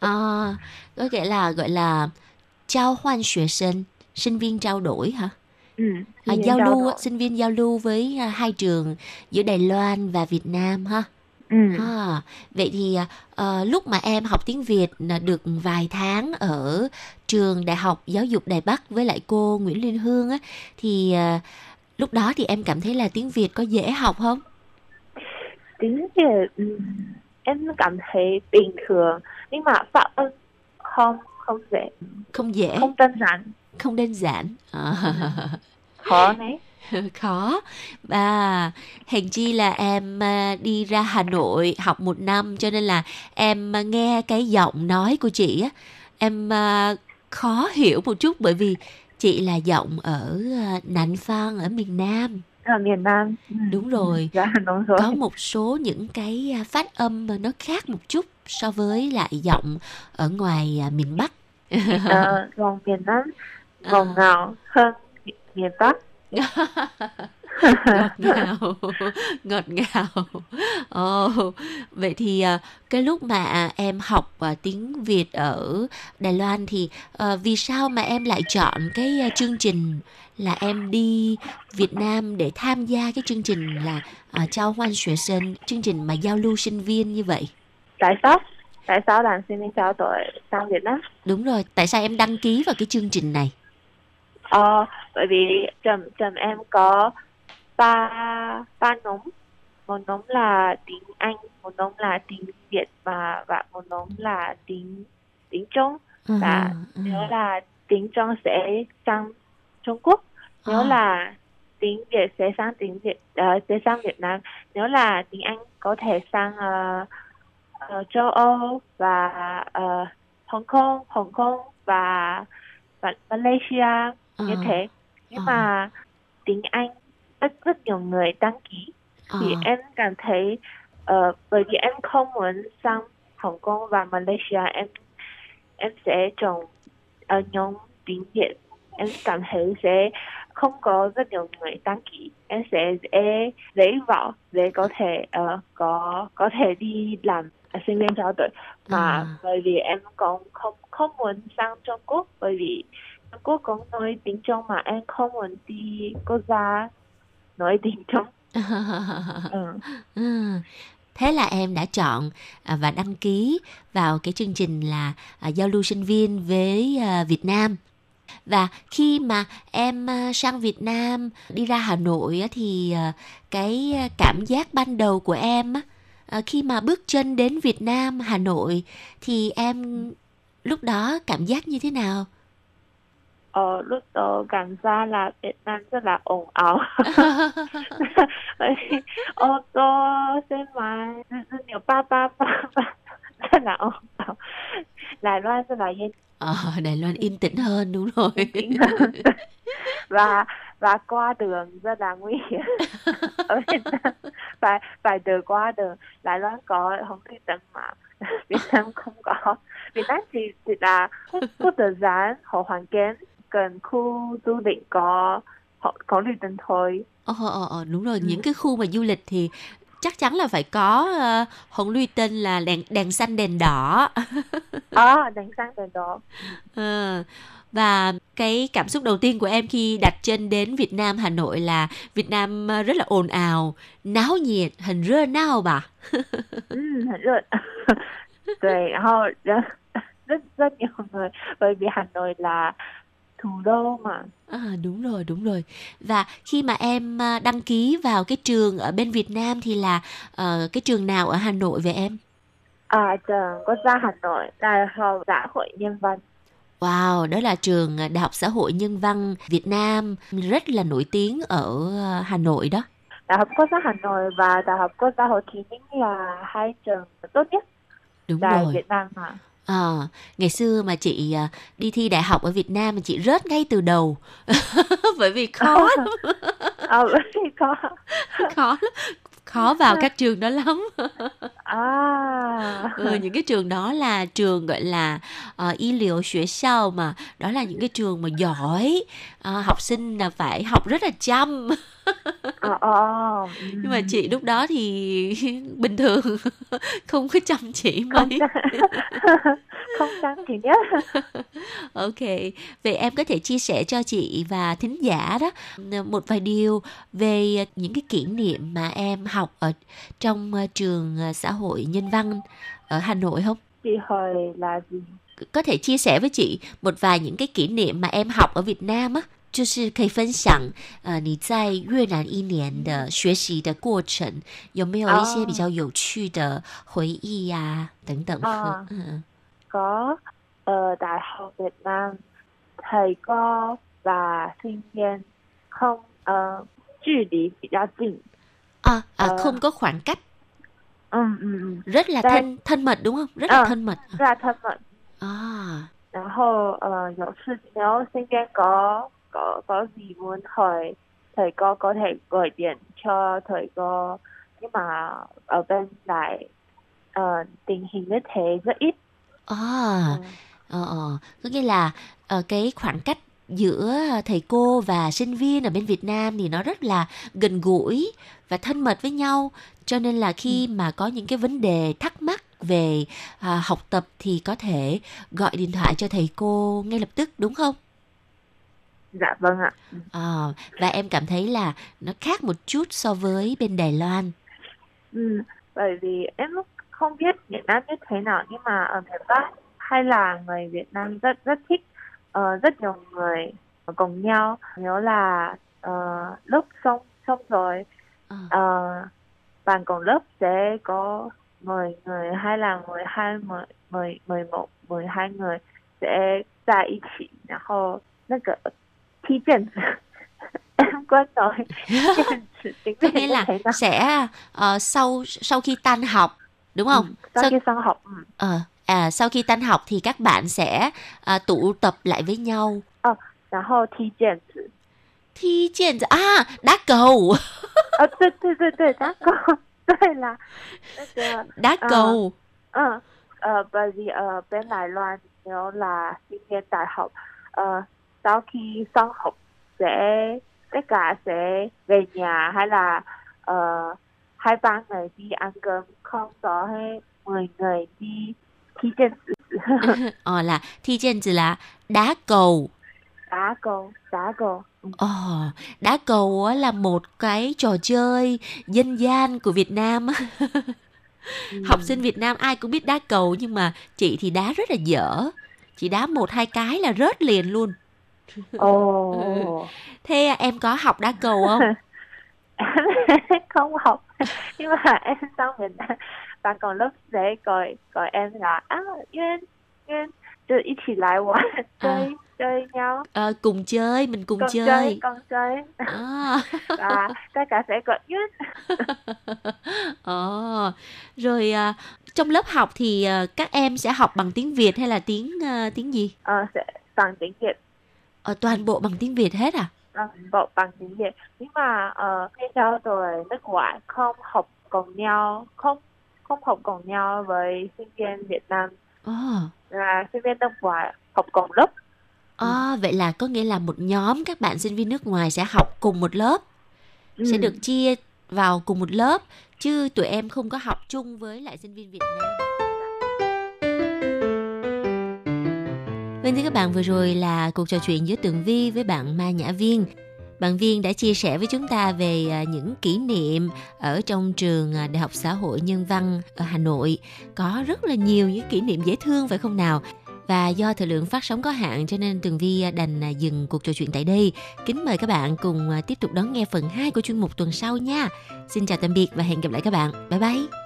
à, (laughs) có nghĩa là gọi là trao hoan 学生 sinh viên trao đổi hả ừ, à, sinh giao lưu đổi. sinh viên giao lưu với à, hai trường giữa Đài Loan và Việt Nam ha Ừ. À, vậy thì ờ, lúc mà em học tiếng Việt là được vài tháng ở trường Đại học Giáo dục Đài Bắc với lại cô Nguyễn Liên Hương á thì ờ, lúc đó thì em cảm thấy là tiếng Việt có dễ học không? Tiếng Việt ừm, em cảm thấy bình thường. Nhưng mà phát âm không không dễ. Không dễ, không đơn giản. Không đơn giản. À. (laughs) khó đấy. (laughs) Khó. Và hèn chi là em à, đi ra Hà Nội học một năm cho nên là em à, nghe cái giọng nói của chị á em à, khó hiểu một chút bởi vì chị là giọng ở Nạnh Phan ở miền Nam ở miền Nam. Ừ. đúng rồi. Dạ đúng rồi. Có một số những cái à, phát âm mà nó khác một chút so với lại giọng ở ngoài à, miền Bắc. Ờ, (laughs) miền Nam ngọt ngào hơn miền Bắc (laughs) ngọt ngào (laughs) ngọt ngào. Ồ vậy thì à, cái lúc mà em học à, tiếng Việt ở Đài Loan thì à, vì sao mà em lại chọn cái à, chương trình là em đi Việt Nam để tham gia cái chương trình là trao hoan xuế sinh chương trình mà giao lưu sinh viên như vậy? Tại sao? Tại sao đoàn sinh viên trao đổi sang Việt Nam? Đúng rồi tại sao em đăng ký vào cái chương trình này? Ờ, bởi vì trường trường em có ba ba nhóm một nhóm là tiếng Anh một nhóm là tiếng Việt và và một nhóm là tiếng tiếng Trung Dạ, Ừ, nếu là tiếng Trung sẽ sang Trung Quốc nếu À. là tiếng Việt sẽ sang tiếng Việt ờ, sẽ sang Việt Nam nếu là tiếng Anh có thể sang ờ, ờ, châu Âu và ờ, Hồng Kông Hồng Kông và và Malaysia như Ờ. thế nhưng Ờ. mà tiếng Anh rất rất nhiều người đăng ký thì Ờ. em cảm thấy ờ, bởi vì em không muốn sang Hồng Kông và Malaysia em em sẽ chọn ở nhóm tiếng Việt em cảm thấy sẽ không có rất nhiều người đăng ký em sẽ dễ dễ vào dễ có thể ờ, có có thể đi làm sinh viên trao đổi mà À. bởi vì em cũng không không muốn sang Trung Quốc bởi vì Trung Quốc cũng nói tiếng Trung mà em không muốn đi quốc gia nói tiếng (laughs) Trung ừ. Ừ. Thế là em đã chọn à, và đăng ký vào cái chương trình là à, giao lưu sinh viên với à, Việt Nam. Và khi mà em sang Việt Nam đi ra Hà Nội thì cái cảm giác ban đầu của em khi mà bước chân đến Việt Nam Hà Nội thì em lúc đó cảm giác như thế nào? Ờ, 呃，lúc đó cảm giác là Việt Nam rất là ồn ào. (laughs) (laughs) Ô tô, xe máy, rất nhiều ba ba ba là ồn ào. Đài Loan rất là yên. À, Đài Loan yên tĩnh hơn đúng rồi. (laughs) và và qua đường rất là nguy hiểm. Ở Việt Nam phải phải từ qua đường. Đài Loan có không khí tĩnh mà Việt Nam không có. Việt Nam chỉ chỉ là có có tự giãn, họ hoàn cảnh gần khu du lịch có họ có luyện đền thôi. Ờ, oh ờ, đúng rồi. Ừ. những cái khu mà du lịch thì chắc chắn là phải có ờ, uh, hồng luy tên là đèn đèn xanh đèn đỏ. À, đèn xanh đèn đỏ. À, và cái cảm xúc đầu tiên của em khi đặt chân đến Việt Nam Hà Nội là Việt Nam rất là ồn ào náo nhiệt hình rơ nao bà. (laughs) Ừ, hình rơ. Rồi (laughs) rất rất nhiều người. Bởi vì Hà Nội là thủ đô mà. À, đúng rồi đúng rồi. Và khi mà em ờ, đăng ký vào cái trường ở bên Việt Nam thì là ờ, cái trường nào ở Hà Nội vậy em? À trường quốc gia Hà Nội Đại học Xã hội Nhân văn. Wow, đó là trường Đại học Xã hội Nhân văn Việt Nam rất là nổi tiếng ở ờ, Hà Nội đó. Đại học quốc gia Hà Nội và Đại học quốc gia Hồ Chí Minh là hai trường tốt nhất Đúng tại rồi. Việt Nam mà À, ngày xưa mà chị à, đi thi đại học ở Việt Nam mà chị rớt ngay từ đầu. (laughs) Bởi vì khó lắm, (laughs) à, vì có. (laughs) Khó lắm. khó vào các trường đó lắm. À. Ừ, những cái trường đó là trường gọi là uh, y liệu xuế sao mà. Đó là những cái trường mà giỏi Ờ, học sinh là phải học rất là chăm ờ (laughs) nhưng mà chị lúc đó thì (laughs) bình thường (laughs) không có chăm chỉ mấy không sang thứ nhất. Ok, vậy em có thể chia sẻ cho chị và thính giả đó một vài điều về những cái kỷ niệm mà em học ở trong trường xã hội nhân văn ở Hà Nội không? Chị hỏi là gì? Có thể chia sẻ với chị một vài những cái kỷ niệm mà em học ở Việt Nam á. 就是可以分享，呃，你在越南一年的学习的过程，有没有一些比较有趣的回忆呀、等等？啊嗯 Có ở Đại học Việt Nam, thầy cô và sinh viên không ờ, 距离比较近。à Ờ. không có khoảng cách, Ừ, ừ, ừ. rất là thân thân mật đúng không? Rất là thân mật. Rất là thân mật. À, 然后呃，有事 nếu sinh viên có có có gì muốn hỏi thầy cô có thể gọi điện cho thầy cô. Nhưng mà ở bên này ờ, tình hình như thế rất ít. À, ờ, ờ. có nghĩa là ờ, cái khoảng cách giữa thầy cô và sinh viên ở bên Việt Nam thì nó rất là gần gũi và thân mật với nhau. Cho nên là khi mà có những cái vấn đề thắc mắc về à, học tập thì có thể gọi điện thoại cho thầy cô ngay lập tức đúng không? dạ vâng ạ À, và em cảm thấy là nó khác một chút so với bên Đài Loan. ừ, bởi vì em lúc không biết Việt Nam như thế nào nhưng mà ở miền Bắc hay là người Việt Nam rất rất thích ờ, rất nhiều người cùng nhau nếu là ờ, lúc xong xong rồi À, Ờ, bạn cùng lớp sẽ có 10 người hay là 12, 10, 10, 11, 12 người sẽ 在一起，然后那个 踢毽子，(laughs) em quên rồi 毽子 tiếng (laughs) có Việt nghĩa như là thế nào? sẽ ờ, sau sau khi tan học đúng không? Ừ, sau Sau- khi xong học ừ. Ờ, à, sau khi tan học thì các bạn sẽ à, tụ tập lại với nhau 然后踢毽子， thi trên à đá cầu 呃，对对对对，打狗，对啦，那个 đá Ờ. cầu Ừ, ờ, bởi vì ở bên Đài Loan nếu là sinh viên đại học, ờ, sau khi xong học sẽ tất cả sẽ về nhà hay là ờ, hai ba người đi ăn cơm, không có hay 10 người đi thi chân (laughs) ờ là thi trên là đá cầu đá cầu, đá cầu. Ừ. Ờ, đá cầu là một cái trò chơi dân gian của Việt Nam á. (laughs) Học sinh Việt Nam ai cũng biết đá cầu nhưng mà chị thì đá rất là dở. Chị đá một hai cái là rớt liền luôn. Oh. Thế em có học đá cầu không? (laughs) không học. Nhưng mà em sau mình bạn còn lớp dễ gọi gọi em là à, Duyên Duyên chơi ít thì lại quá à. chơi chơi nhau. À, cùng chơi mình cùng, cùng chơi. chơi cùng chơi. À. (laughs) và tất cả sẽ gọi Duyên Ồ, (laughs) ờ. rồi à, trong lớp học thì à, các em sẽ học bằng tiếng Việt hay là tiếng à, tiếng gì? À, sẽ bằng tiếng Việt. Ờ, toàn bộ bằng tiếng Việt hết à? bằng bộ bằng tiếng Việt nhưng mà ờ, nghe theo rồi nước ngoài không học cùng nhau không không học cùng nhau với sinh viên Việt Nam Ờ. là sinh viên nước ngoài học cùng lớp À, vậy là có nghĩa là một nhóm các bạn sinh viên nước ngoài sẽ học cùng một lớp, sẽ Ừ. được chia vào cùng một lớp, chứ tụi em không có học chung với lại sinh viên Việt Nam. Vâng thưa các bạn, vừa rồi là cuộc trò chuyện giữa Tường Vi với bạn Ma Nhã Viên. Bạn Viên đã chia sẻ với chúng ta về à, những kỷ niệm ở trong trường à, Đại học Xã hội Nhân văn ở Hà Nội. Có rất là nhiều những kỷ niệm dễ thương phải không nào? Và do thời lượng phát sóng có hạn cho nên Tường Vi à, đành dừng cuộc trò chuyện tại đây. Kính mời các bạn cùng tiếp tục đón nghe phần 2 của chuyên mục tuần sau nha. Xin chào tạm biệt và hẹn gặp lại các bạn. Bye bye.